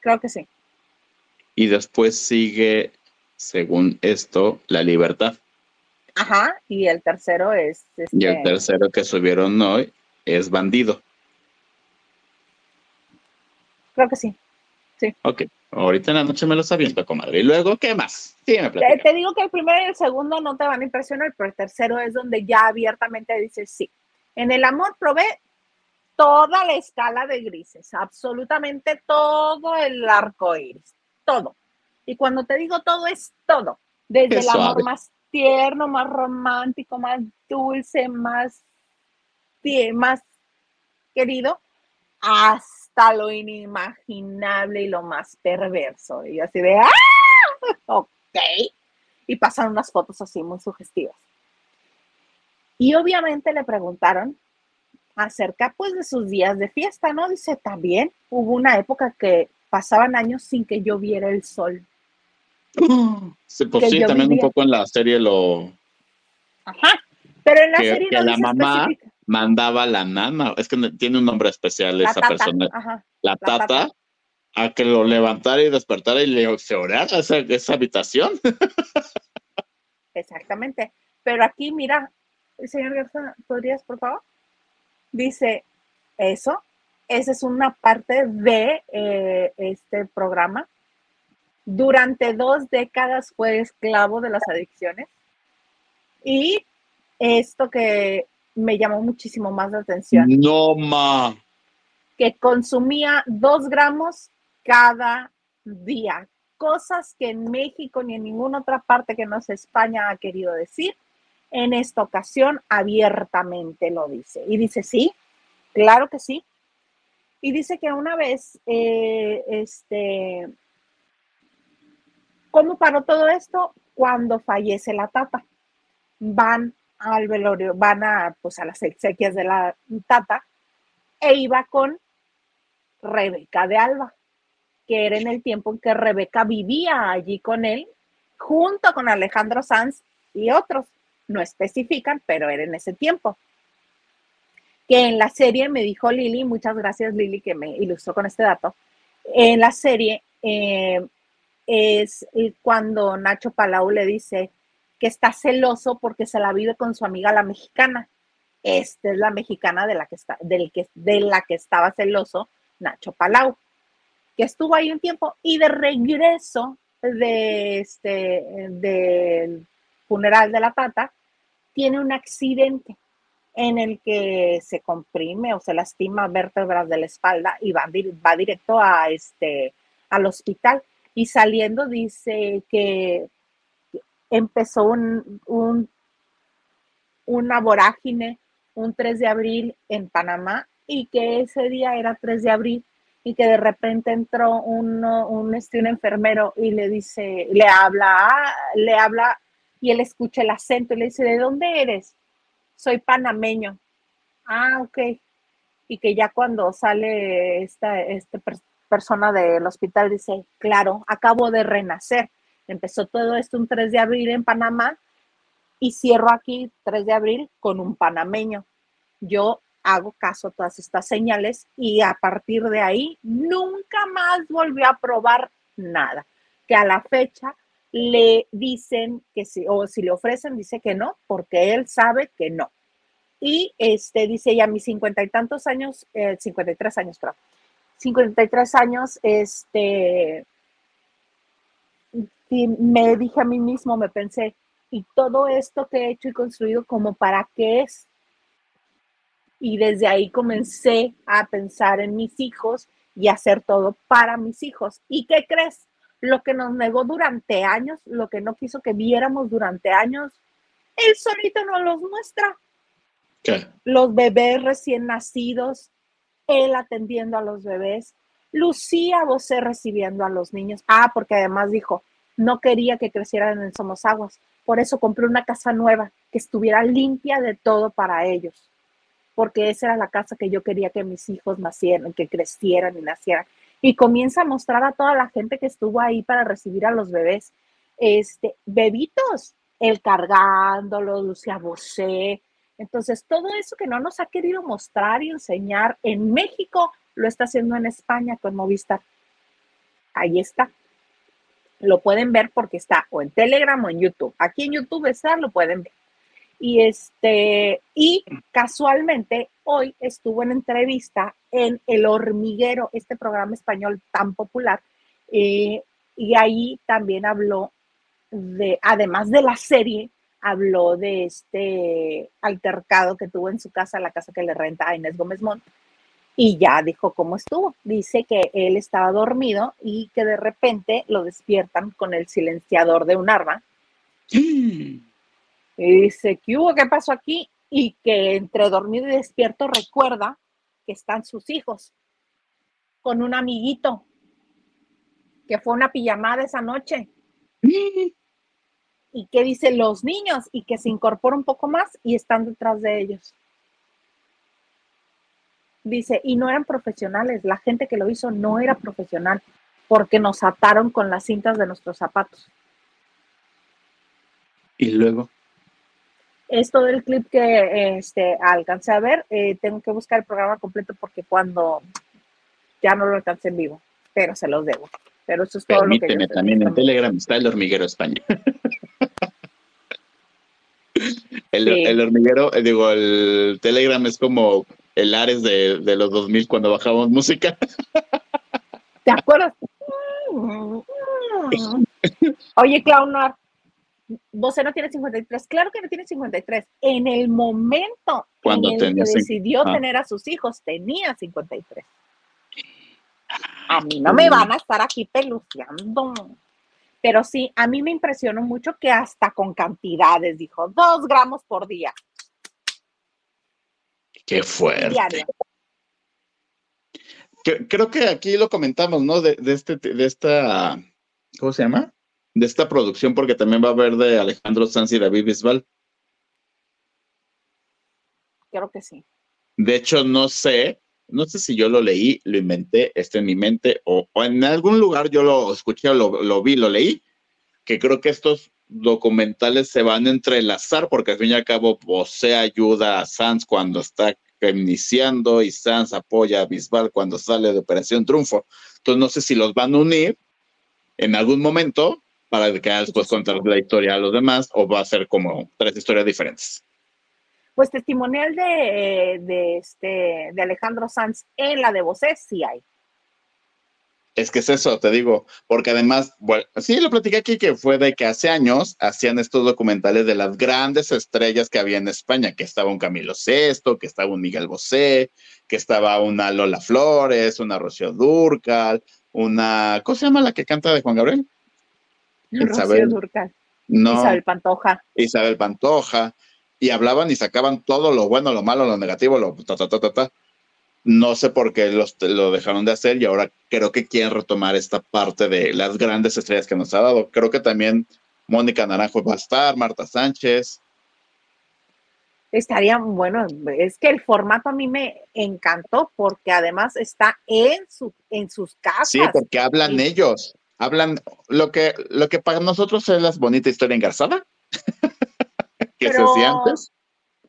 Creo que sí. Y después sigue, según esto, La libertad. Ajá, y el tercero es... Y el este, tercero que subieron hoy es Bandido. Creo que sí. Sí. Ok. Ahorita en la noche me lo aviento, comadre. Y luego, ¿qué más? te, digo que el primero y el segundo no te van a impresionar, pero el tercero es donde ya abiertamente dices sí. En el amor probé toda la escala de grises, absolutamente todo el arco iris, todo. Y cuando te digo todo, es todo. Desde el amor más tierno, más romántico, más dulce, más, más querido, hasta lo inimaginable y lo más perverso. Y así de, ¡ah! Ok. Y pasan unas fotos así muy sugestivas. Y obviamente le preguntaron acerca pues de sus días de fiesta, ¿no? Dice, también hubo una época que pasaban años sin que yo viera el sol. Sí, pues sí, también un poco en la serie lo... Ajá, pero en la serie que la mamá mandaba la nana, es que tiene un nombre especial esa persona, la, tata, a que lo levantara y despertara y le se esa, esa habitación. Exactamente. Pero aquí, mira, señor Garza, ¿podrías, por favor? Dice eso. Esa es una parte de eh, este programa. Durante dos décadas fue esclavo de las adicciones. Y esto que me llamó muchísimo más la atención. No, ma. Que consumía dos gramos cada día. Cosas que en México ni en ninguna otra parte que no sea España ha querido decir. En esta ocasión abiertamente lo dice. Y dice, sí, claro que sí. Y dice que una vez, eh, este, ¿cómo paró todo esto? Cuando fallece la tata. Van al velorio, van a, pues, a las exequias de la tata e iba con Rebeca de Alba, que era en el tiempo en que Rebeca vivía allí con él, junto con Alejandro Sanz y otros. No especifican, pero era en ese tiempo. Que en la serie me dijo Lili, muchas gracias Lili que me ilustró con este dato, en la serie eh, es cuando Nacho Palau le dice, que está celoso porque se la vive con su amiga la mexicana. Esta es la mexicana de la que, está, del que, de la que estaba celoso Nacho Palau, que estuvo ahí un tiempo y de regreso de este, del funeral de la pata, tiene un accidente en el que se comprime o se lastima vértebras de la espalda y va, va directo a este, al hospital. Y saliendo dice que empezó un, una vorágine un 3 de abril en Panamá y que ese día era 3 de abril y que de repente entró un, un, este, un enfermero y le dice, le habla, le habla y él escucha el acento y le dice, ¿de dónde eres? Soy panameño. Ah, ok. Y que ya cuando sale esta, esta persona del hospital dice, claro, acabo de renacer. Empezó todo esto un 3 de abril en Panamá y cierro aquí 3 de abril con un panameño. Yo hago caso a todas estas señales y a partir de ahí nunca más volvió a probar nada. Que a la fecha le dicen que sí, o si le ofrecen, dice que no, porque él sabe que no. Y este dice ya mis cincuenta y tantos años, eh, 53 años, pero 53 años, este, y me dije a mí mismo, me pensé, ¿y todo esto que he hecho y construido, como para qué es? Y desde ahí comencé a pensar en mis hijos y hacer todo para mis hijos. ¿Y qué crees? Lo que nos negó durante años, lo que no quiso que viéramos durante años, él solito nos los muestra. ¿Qué? Los bebés recién nacidos, él atendiendo a los bebés, Lucía Bosé recibiendo a los niños. Ah, porque además dijo, no quería que crecieran en Somos Aguas. Por eso compré una casa nueva que estuviera limpia de todo para ellos. Porque esa era la casa que yo quería que mis hijos nacieran, que crecieran y nacieran. Y comienza a mostrar a toda la gente que estuvo ahí para recibir a los bebés, este, bebitos, él cargándolos, Lucía Bosé. Entonces, todo eso que no nos ha querido mostrar y enseñar en México, lo está haciendo en España con Movistar. Ahí está lo pueden ver porque está o en Telegram o en YouTube. Aquí en YouTube está, lo pueden ver. Y este, y casualmente hoy estuvo en entrevista en El Hormiguero, este programa español tan popular, eh, y ahí también habló de, además de la serie, habló de este altercado que tuvo en su casa, la casa que le renta a Inés Gómez Montt, y ya dijo cómo estuvo. Dice que él estaba dormido y que de repente lo despiertan con el silenciador de un arma. Y dice, ¿qué hubo? ¿Qué pasó aquí? Y que entre dormido y despierto recuerda que están sus hijos con un amiguito, que fue una pijamada esa noche. Y que dice los niños y que se incorpora un poco más y están detrás de ellos. Dice, y no eran profesionales, la gente que lo hizo no era profesional, porque nos ataron con las cintas de nuestros zapatos. Y luego. Es todo el clip que este, alcancé a ver. Eh, tengo que buscar el programa completo porque cuando ya no lo alcancé en vivo, pero se los debo. Pero eso es todo lo que yo también en Telegram está el hormiguero España. el, el, hormiguero, eh, digo, el Telegram es como el Ares de, de los 2000 cuando bajamos música. ¿Te acuerdas? Oye, Clownar, vos no tiene 53. Claro que no tiene 53. En el momento cuando en el que decidió tener a sus hijos, tenía 53. A mí no me van a estar aquí peluceando. Pero sí, a mí me impresionó mucho que hasta con cantidades, dijo, dos gramos por día. Qué fuerte. Creo que aquí lo comentamos, ¿no? De, este, de esta, ¿cómo se llama? De esta producción, porque también va a haber de Alejandro Sanz y David Bisbal. Creo que sí. De hecho, no sé, no sé si yo lo leí, lo inventé, está en mi mente, o, en algún lugar yo lo escuché, lo, lo vi, lo leí, que creo que estos documentales se van a entrelazar porque al fin y al cabo José ayuda a Sanz cuando está iniciando y Sanz apoya a Bisbal cuando sale de Operación Triunfo. Entonces no sé si los van a unir en algún momento para que después contar la historia a los demás o va a ser como tres historias diferentes. Pues testimonial de, de, este, de Alejandro Sanz en la de Bosé sí hay. Es que es eso, te digo, porque además, bueno, sí lo platiqué aquí que fue de que hace años hacían estos documentales de las grandes estrellas que había en España, que estaba un Camilo Sesto, que estaba un Miguel Bosé, que estaba una Lola Flores, una Rocío Durcal, una, ¿cómo se llama la que canta de Juan Gabriel? Isabel. Durcal. No. Isabel Pantoja. Isabel Pantoja. Y hablaban y sacaban todo lo bueno, lo malo, lo negativo, lo ta, ta, ta, ta, ta no sé por qué los, lo dejaron de hacer y ahora creo que quieren retomar esta parte de las grandes estrellas que nos ha dado. Creo que también Mónica Naranjo va a estar, Marta Sánchez. Estaría bueno, es que el formato a mí me encantó porque además está en, su, en sus casas. Sí, porque hablan ellos, hablan lo que, lo que para nosotros es la bonita historia engarzada que se hacía antes.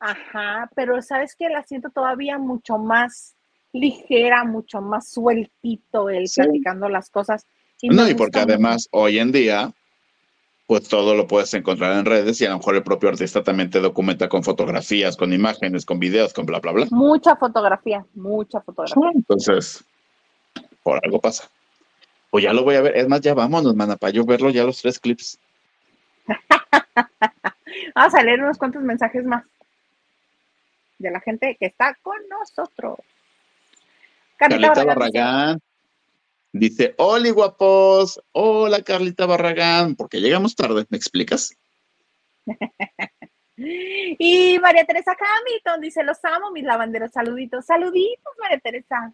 Ajá, pero sabes que la siento todavía mucho más ligera, mucho más sueltito el platicando las cosas. no, y porque además hoy en día, pues todo lo puedes encontrar en redes y a lo mejor el propio artista también te documenta con fotografías, con imágenes, con videos, con bla, bla, bla. Mucha fotografía, mucha fotografía. Entonces, por algo pasa. Pues ya lo voy a ver. Es más, ya vámonos, mana, para yo verlo ya los tres clips. Vamos a leer unos cuantos mensajes más de la gente que está con nosotros. Carlita, Barragán. Dice, hola guapos, hola Carlita Barragán, porque llegamos tarde, ¿me explicas? y María Teresa Hamilton dice, los amo, mis lavanderos, saluditos, saluditos, María Teresa.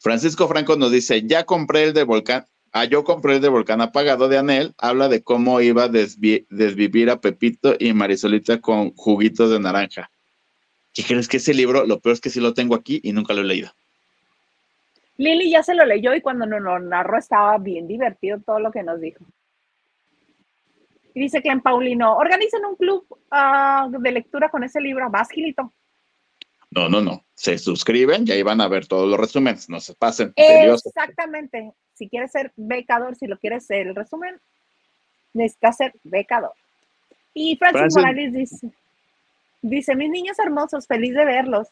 Francisco Franco nos dice, ya compré el de Volcán, ah, yo compré el de Volcán apagado de Anel, habla de cómo iba a desvivir a Pepito y Marisolita con juguitos de naranja. ¿Qué crees que ese libro, lo peor es que sí lo tengo aquí y nunca lo he leído? Lili ya se lo leyó y cuando nos lo narró estaba bien divertido todo lo que nos dijo. Y dice Clem Paulino, organicen un club ah, de lectura con ese libro. Vas, Gilito. No, no, no. Se suscriben y ahí van a ver todos los resúmenes. No se pasen. Exactamente. Si quieres ser becador, si lo quieres ser el resumen, necesitas ser becador. Y Francis, Morales dice, dice, mis niños hermosos, feliz de verlos.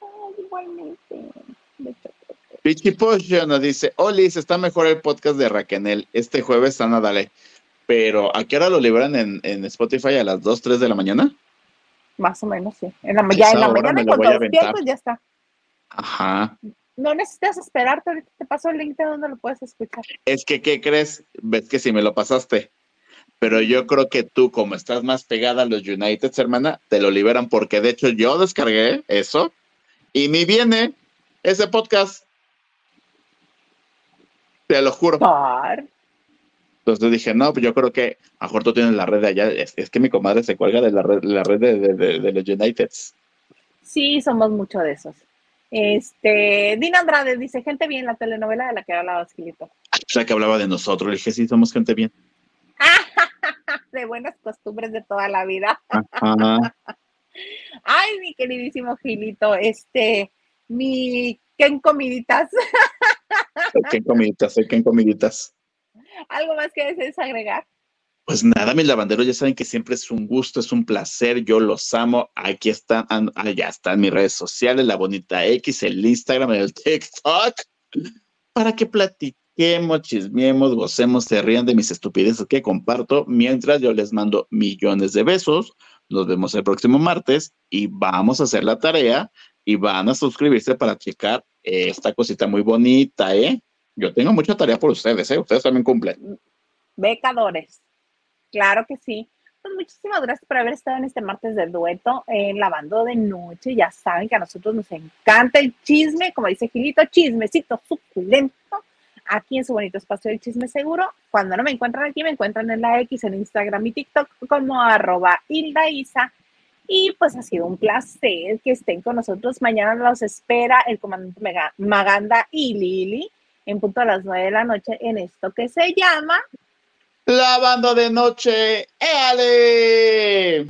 Ay, igualmente. Pichi Potion nos dice, Olis, está mejor el podcast de Raquenel. Este jueves está dale. Pero, ¿a qué hora lo liberan en, en Spotify? ¿A las 2, 3 de la mañana? Más o menos, sí. En la, ya en la mañana cuando despiertas ya está. Ajá. No necesitas esperarte, ahorita te paso el link de donde lo puedes escuchar. Es que, ¿qué crees? Ves que si me lo pasaste. Pero yo creo que tú, como estás más pegada a los Uniteds, hermana, te lo liberan porque de hecho yo descargué eso y ni viene ese podcast. Te lo juro. Entonces dije, no, pues yo creo que a mejor tú tienes la red de allá. Es, que mi comadre se cuelga de la red, la red de, los Uniteds. Sí, somos mucho de esos. Este, Dina Andrade dice, gente bien, la telenovela de la que hablaba Gilito. O sea, que hablaba de nosotros. Le dije, sí, somos gente bien. de buenas costumbres de toda la vida. Ay, mi queridísimo Gilito, este, mi Ken Comiditas. Ken Comiditas, soy Ken Comiditas. ¿Algo más que desees agregar? Pues nada, mis lavanderos ya saben que siempre es un gusto, es un placer, yo los amo. Aquí están, allá están mis redes sociales, la bonita X, el Instagram, el TikTok, para que platiquemos, gocemos, se rían de mis estupideces que comparto, mientras yo les mando millones de besos. Nos vemos el próximo martes y vamos a hacer la tarea y van a suscribirse para checar esta cosita muy bonita, ¿eh? Yo tengo mucha tarea por ustedes, ¿eh? Ustedes también cumplen. Becadores. Claro que sí. Pues muchísimas gracias por haber estado en este martes de dueto en Lavando de Noche. Ya saben que a nosotros nos encanta el chisme, como dice Gilito, chismecito suculento. Aquí en su bonito espacio del chisme seguro. Cuando no me encuentran aquí, me encuentran en la X, en Instagram y TikTok como arroba Hilda Isa. Y pues ha sido un placer que estén con nosotros. Mañana los espera el comandante Maganda y Lili en punto a las nueve de la noche en esto que se llama Lavando de noche. ¡Éale!